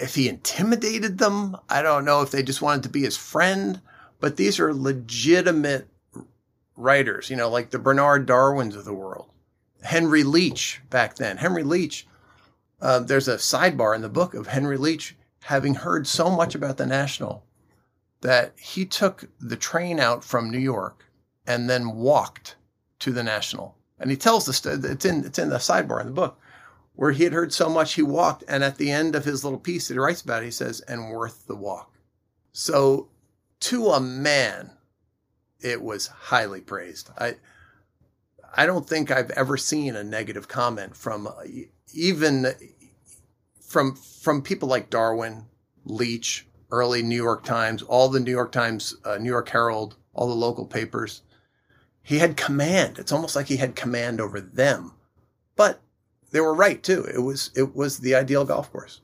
if he intimidated them. I don't know if they just wanted to be his friend but these are legitimate writers, you know, like the Bernard Darwins of the world, Henry Leach back then. Henry Leach, uh, there's a sidebar in the book of Henry Leach having heard so much about the National that he took the train out from New York and then walked to the National. And he tells the st- it's in it's in the sidebar in the book where he had heard so much he walked, and at the end of his little piece that he writes about, it, he says, "and worth the walk." So to a man, it was highly praised. I I don't think I've ever seen a negative comment from even from from people like Darwin, Leach, early New York Times, all the New York Times, uh, New York Herald, all the local papers. He had command. It's almost like he had command over them. But they were right too. It was it was the ideal golf course.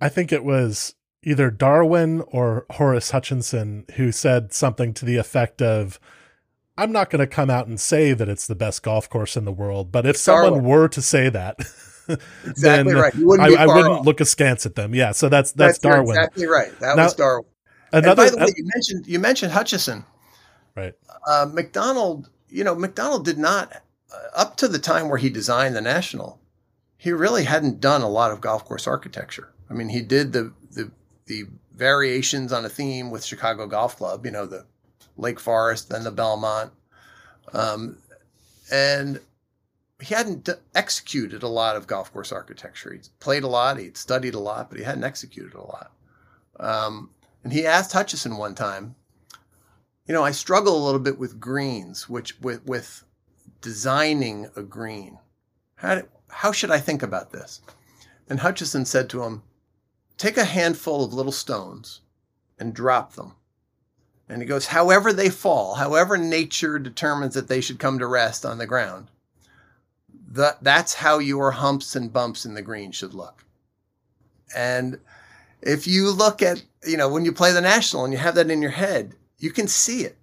I think it was either Darwin or Horace Hutchinson who said something to the effect of, I'm not going to come out and say that it's the best golf course in the world, but if someone were to say that, exactly then right. I, I, wouldn't off. look askance at them. Yeah, so that's that's, that's Darwin. Exactly right. That now, was Darwin. Another, and by the way, you mentioned you mentioned Hutchinson. Right. Uh, Macdonald, you know, Macdonald did not uh, up to the time where he designed the National. He really hadn't done a lot of golf course architecture. I mean, he did the the the variations on a theme with Chicago Golf Club, you know, the Lake Forest, then the Belmont. Um, and he hadn't executed a lot of golf course architecture. He'd played a lot, he'd studied a lot, but he hadn't executed a lot. Um, and he asked Hutchinson one time, you know, I struggle a little bit with greens, which with, with designing a green. How, do, how should I think about this? And Hutchinson said to him, Take a handful of little stones and drop them. And he goes, However they fall, however nature determines that they should come to rest on the ground, that, that's how your humps and bumps in the green should look. And if you look at, you know, when you play the national and you have that in your head, you can see it.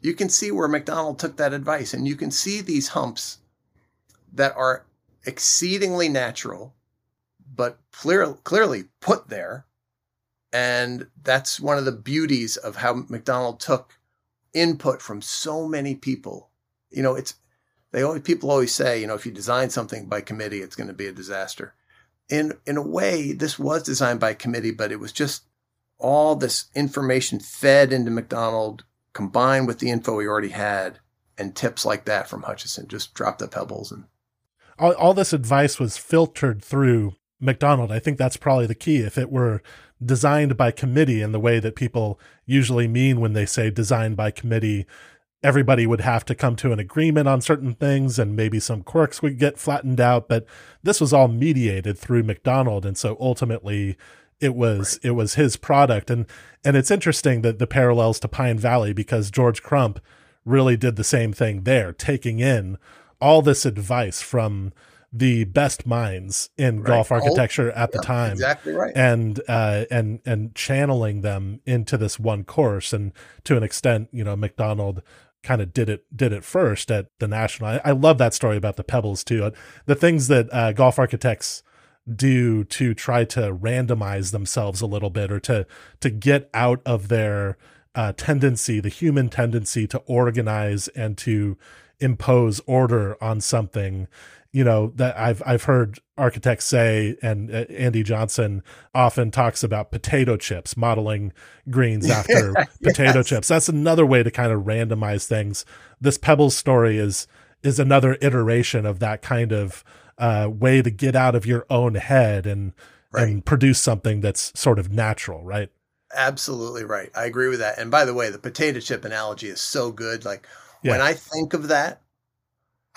You can see where Macdonald took that advice, and you can see these humps that are exceedingly natural, but clear, clearly put there. And that's one of the beauties of how Macdonald took input from so many people. You know, it's they always people always say, you know, if you design something by committee, it's going to be a disaster. In in a way, this was designed by committee, but it was just all this information fed into Macdonald combined with the info he already had and tips like that from Hutchinson. Just drop the pebbles and all, all this advice was filtered through Macdonald. I think that's probably the key. If it were designed by committee in the way that people usually mean when they say designed by committee, everybody would have to come to an agreement on certain things and maybe some quirks would get flattened out but this was all mediated through Macdonald and so ultimately it was right. it was his product and and it's interesting that the parallels to Pine Valley because George Crump really did the same thing there taking in all this advice from the best minds in right. golf architecture at yeah, the time exactly right and uh and and channeling them into this one course and to an extent you know Macdonald kind of did it did it first at the national. I, I, love that story about the pebbles too. The things that uh, golf architects do to try to randomize themselves a little bit or to to get out of their uh, tendency, the human tendency to organize and to impose order on something you know that I've I've heard architects say, and uh, Andy Johnson often talks about potato chips, modeling greens after potato chips. That's another way to kind of randomize things. This Pebbles story is is another iteration of that kind of uh, way to get out of your own head and right. and produce something that's sort of natural, right? Absolutely right. I agree with that. And by the way, the potato chip analogy is so good. Like yeah. when I think of that,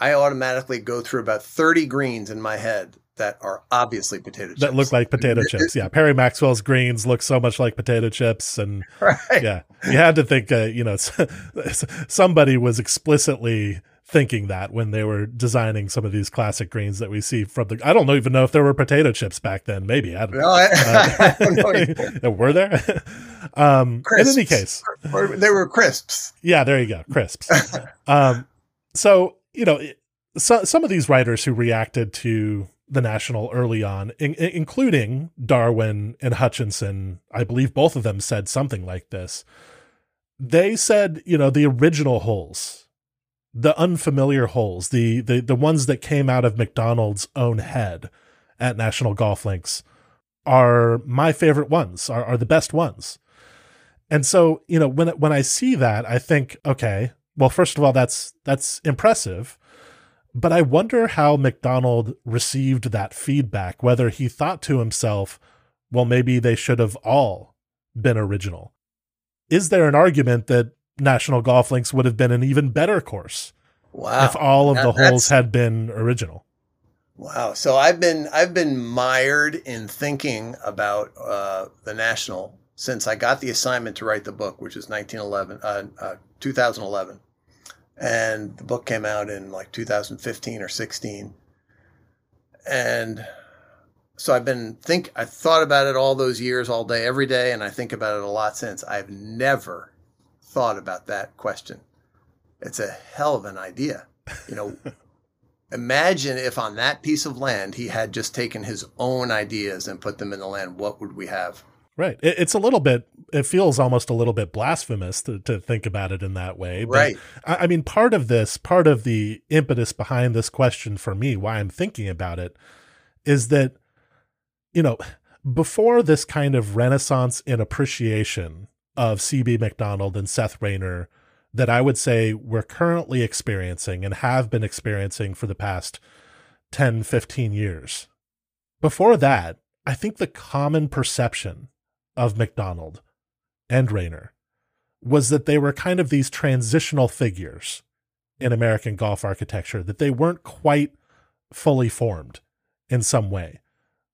I automatically go through about 30 greens in my head that are obviously potato chips. That look like potato chips. Yeah. Perry Maxwell's greens look so much like potato chips. And right. yeah, you had to think, uh, you know, somebody was explicitly thinking that when they were designing some of these classic greens that we see from the. I don't even know if there were potato chips back then. Maybe I don't, no, I, uh, I don't know. were there? um, in any case, they were crisps. Yeah, there you go, crisps. um, so you know, so, some of these writers who reacted to the National early on, in, including Darwin and Hutchinson, I believe both of them said something like this. They said, you know, the original holes, the unfamiliar holes, the the the ones that came out of Macdonald's own head at National Golf Links are my favorite ones, are, are the best ones. And so, you know, when when I see that, I think, okay, well, first of all, that's that's impressive. But I wonder how Macdonald received that feedback, whether he thought to himself, well, maybe they should have all been original. Is there an argument that National Golf Links would have been an even better course wow. if all of the holes had been original? Wow. So I've been I've been mired in thinking about uh, the National since I got the assignment to write the book, which is 1911, uh, uh, 2011 and the book came out in like 2015 or 16 and so i've been think i thought about it all those years all day every day and i think about it a lot since. I've never thought about that question. It's a hell of an idea. You know imagine if on that piece of land he had just taken his own ideas and put them in the land what would we have Right. It, it's a little bit, it feels almost a little bit blasphemous to, to think about it in that way. But right. I, I mean, part of this, part of the impetus behind this question for me, why I'm thinking about it, is that, you know, before this kind of renaissance in appreciation of CB Macdonald and Seth Raynor that I would say we're currently experiencing and have been experiencing for the past 10, 15 years. Before that, I think the common perception of Macdonald and Raynor was that they were kind of these transitional figures in American golf architecture, that they weren't quite fully formed in some way.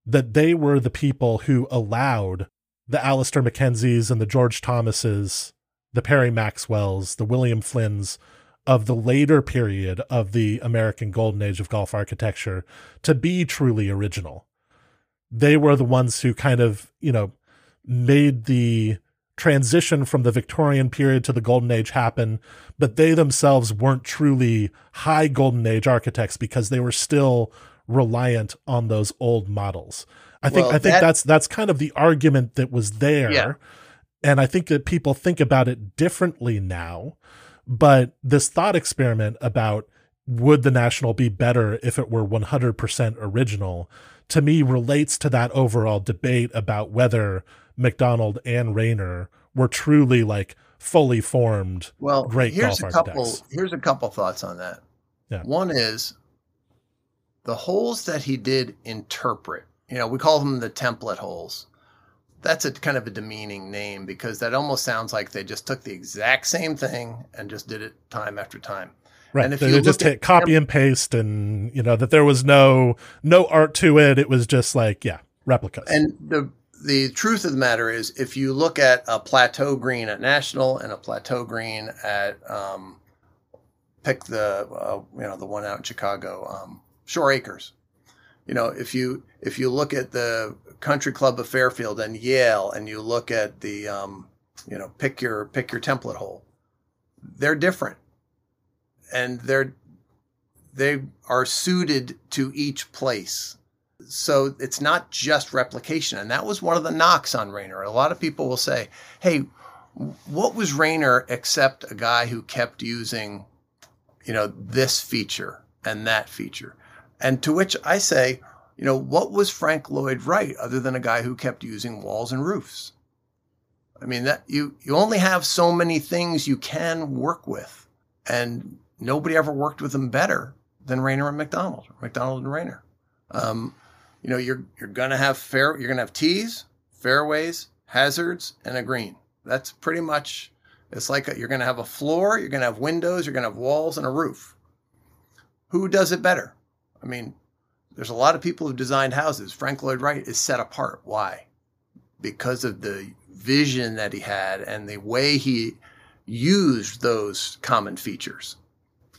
that they were the people who allowed the Alister MacKenzies and the George Thomases, the Perry Maxwells, the William Flynn's of the later period of the American golden age of golf architecture to be truly original. They were the ones who kind of, you know, made the transition from the Victorian period to the golden age happen, but they themselves weren't truly high golden age architects because they were still reliant on those old models. I think well, I think that, that's that's kind of the argument that was there. Yeah. And I think that people think about it differently now. But this thought experiment about would the National be better if it were 100% original to me relates to that overall debate about whether Macdonald and Raynor were truly like fully formed well, great here's a couple, Here's a couple thoughts on that. Yeah. One is the holes that he did interpret. You know, we call them the template holes that's a kind of a demeaning name because that almost sounds like they just took the exact same thing and just did it time after time. Right. And if they you just hit copy and paste and you know that there was no no art to it. It was just like, yeah, replicas. And the the truth of the matter is if you look at a plateau green at National and a plateau green at um, pick the uh, you know the one out in Chicago, um, Shore Acres. You know, if you if you look at the Country Club of Fairfield and Yale, and you look at the, um, you know, pick your pick your template hole, they're different, and they're they are suited to each place. So it's not just replication, and that was one of the knocks on Raynor. A lot of people will say, "Hey, what was Raynor except a guy who kept using, you know, this feature and that feature?" And to which I say, you know, what was Frank Lloyd Wright other than a guy who kept using walls and roofs? I mean, that you you only have so many things you can work with, and nobody ever worked with them better than Raynor and Macdonald, McDonald and Raynor. Um, you know, you're you're gonna have fair, you're gonna have tees, fairways, hazards, and a green. That's pretty much. It's like a, you're gonna have a floor, you're gonna have windows, you're gonna have walls, and a roof. Who does it better? I mean, there's a lot of people who designed houses. Frank Lloyd Wright is set apart. Why? Because of the vision that he had and the way he used those common features.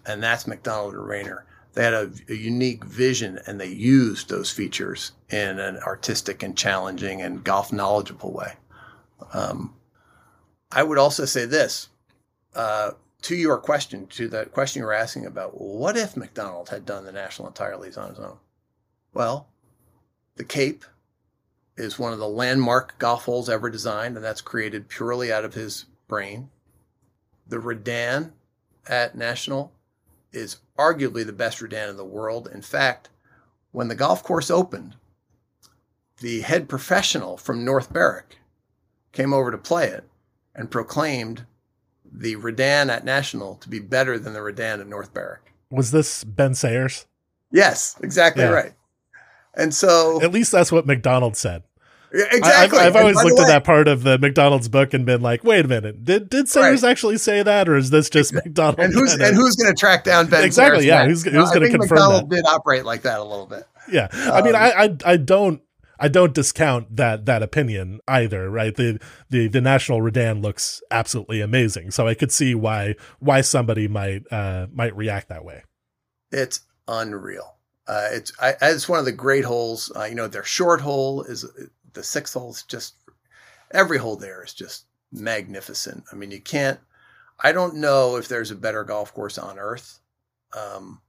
And that's Macdonald and Raynor. They had a, a, unique vision and they used those features in an artistic and challenging and golf knowledgeable way. Um, I would also say this uh, to your question, to the question you were asking about what if Macdonald had done the national entirely on his own? Well, the Cape is one of the landmark golf holes ever designed, and that's created purely out of his brain. The Redan at National is arguably the best Redan in the world. In fact, when the golf course opened, the head professional from North Berwick came over to play it and proclaimed the Redan at National to be better than the Redan at North Berwick. Was this Ben Sayers? Yes, exactly yeah. right. And so, at least that's what Macdonald said. Yeah, exactly. I've, I've always looked at that part of the Macdonald's book and been like, "Wait a minute, did did Sayers right. actually say that, or is this just Macdonald?" And who's and who's going to track down Ben? Exactly. Yeah. Who's, who's going to confirm Macdonald that? Did operate like that a little bit. Yeah. Um, I mean, I, I I don't I don't discount that that opinion either, right? The the the National Redan looks absolutely amazing, so I could see why why somebody might uh might react that way. It's unreal. Uh, it's I, it's one of the great holes. Uh, you know, their short hole is the six holes just every hole there is just magnificent. I mean, you can't. I don't know if there's a better golf course on earth. Um,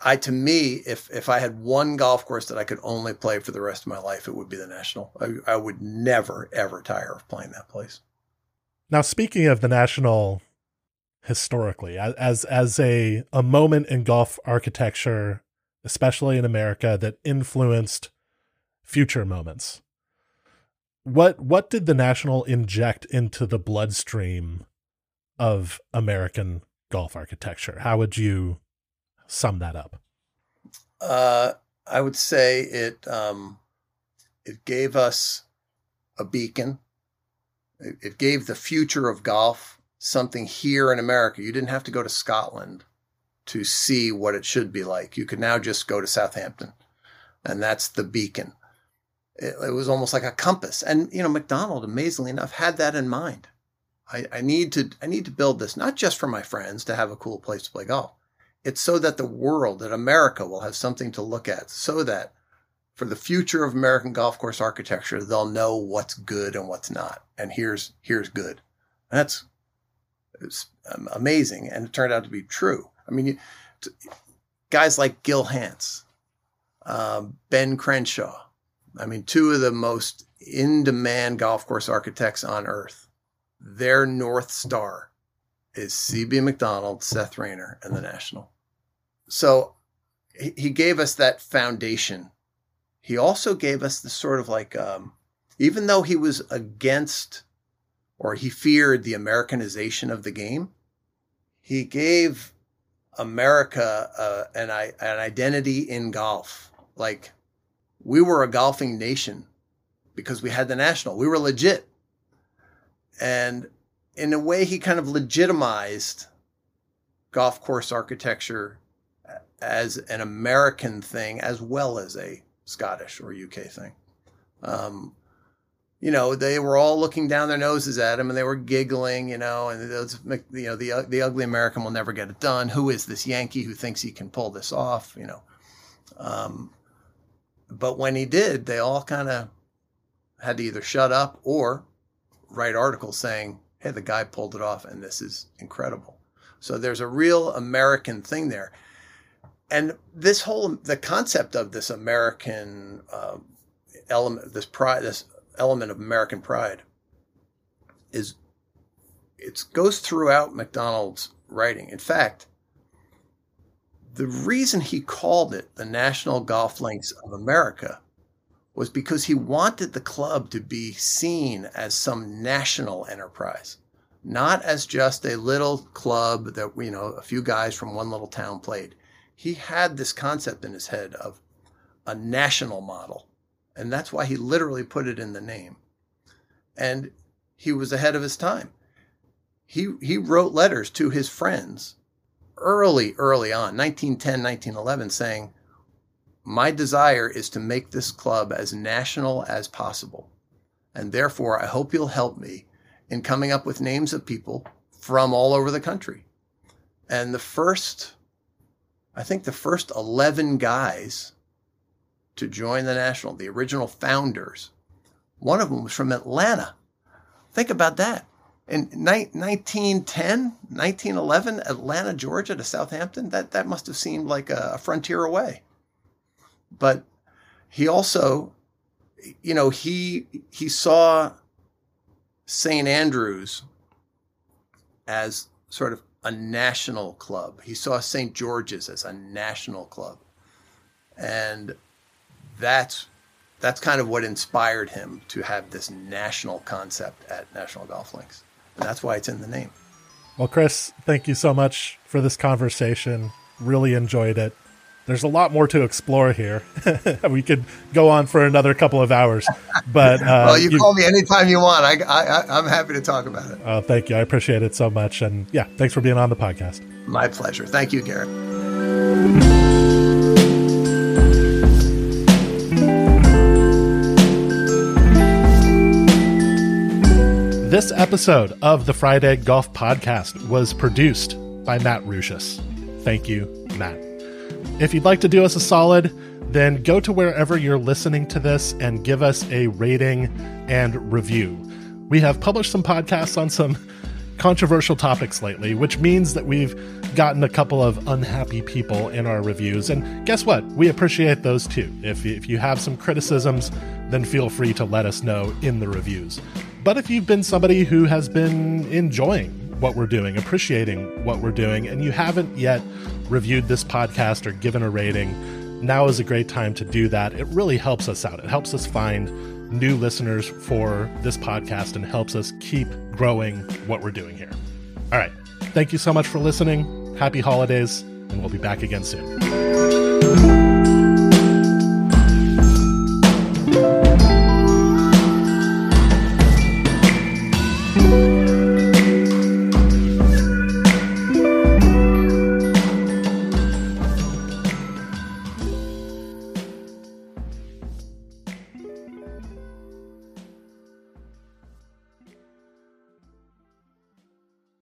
I to me, if if I had one golf course that I could only play for the rest of my life, it would be the National. I, I would never ever tire of playing that place. Now, speaking of the National, historically, as as a a moment in golf architecture especially in America, that influenced future moments. What what did the National inject into the bloodstream of American golf architecture? How would you sum that up? Uh, I would say it um, it gave us a beacon. It, it gave the future of golf something here in America. You didn't have to go to Scotland to see what it should be like. You could now just go to Southampton, and that's the beacon. It, it was almost like a compass. And you know, Macdonald, amazingly enough, had that in mind. I, I need to I need to build this not just for my friends to have a cool place to play golf. It's so that the world, that America will have something to look at, so that for the future of American golf course architecture, they'll know what's good and what's not. And here's here's good. That's it's amazing, and it turned out to be true. I mean, you, guys like Gil Hanse, um, Ben Crenshaw. I mean, two of the most in-demand golf course architects on earth. Their north star is CB Macdonald, Seth Raynor, and the National. So he gave us that foundation. He also gave us the sort of like, um, even though he was against or he feared the Americanization of the game, he gave America uh, an, an identity in golf. Like we were a golfing nation because we had the national. We were legit. And in a way, he kind of legitimized golf course architecture as an American thing as well as a Scottish or UK thing. Um, you know, they were all looking down their noses at him and they were giggling, you know, and those, you know, the, the ugly American will never get it done. Who is this Yankee who thinks he can pull this off, you know? Um, but when he did, they all kind of had to either shut up or write articles saying, hey, the guy pulled it off and this is incredible. So there's a real American thing there. And this whole, the concept of this American uh, element, this pride, this element of American pride is it goes throughout Macdonald's writing. In fact, the reason he called it the National Golf Links of America was because he wanted the club to be seen as some national enterprise, not as just a little club that, you know, a few guys from one little town played. He had this concept in his head of a national model and that's why he literally put it in the name. And he was ahead of his time. He, he wrote letters to his friends early, early on, 1910, 1911, saying, My desire is to make this club as national as possible. And therefore, I hope you'll help me in coming up with names of people from all over the country. And the first, I think the first 11 guys to join the National, the original founders. One of them was from Atlanta. Think about that. In 1910, 1911, Atlanta, Georgia to Southampton, that, that must have seemed like a, a frontier away. But he also, you know, he he saw St. Andrews as sort of a national club. He saw St. George's as a national club. And that's that's kind of what inspired him to have this national concept at National Golf Links. And that's why it's in the name. Well, Chris, thank you so much for this conversation. Really enjoyed it. There's a lot more to explore here. we could go on for another couple of hours, but uh, well, you, you call me anytime you want. I, I, I'm happy to talk about it. Oh, thank you. I appreciate it so much, and yeah, thanks for being on the podcast. My pleasure. Thank you, Garrett. This episode of the Fried Egg Golf Podcast was produced by Matt Ruchis. Thank you, Matt. If you'd like to do us a solid, then go to wherever you're listening to this and give us a rating and review. We have published some podcasts on some controversial topics lately, which means that we've gotten a couple of unhappy people in our reviews. And guess what? We appreciate those too. If, if you have some criticisms, then feel free to let us know in the reviews. But if you've been somebody who has been enjoying what we're doing, appreciating what we're doing, and you haven't yet reviewed this podcast or given a rating, now is a great time to do that. It really helps us out. It helps us find new listeners for this podcast and helps us keep growing what we're doing here. All right. Thank you so much for listening. Happy holidays, and we'll be back again soon.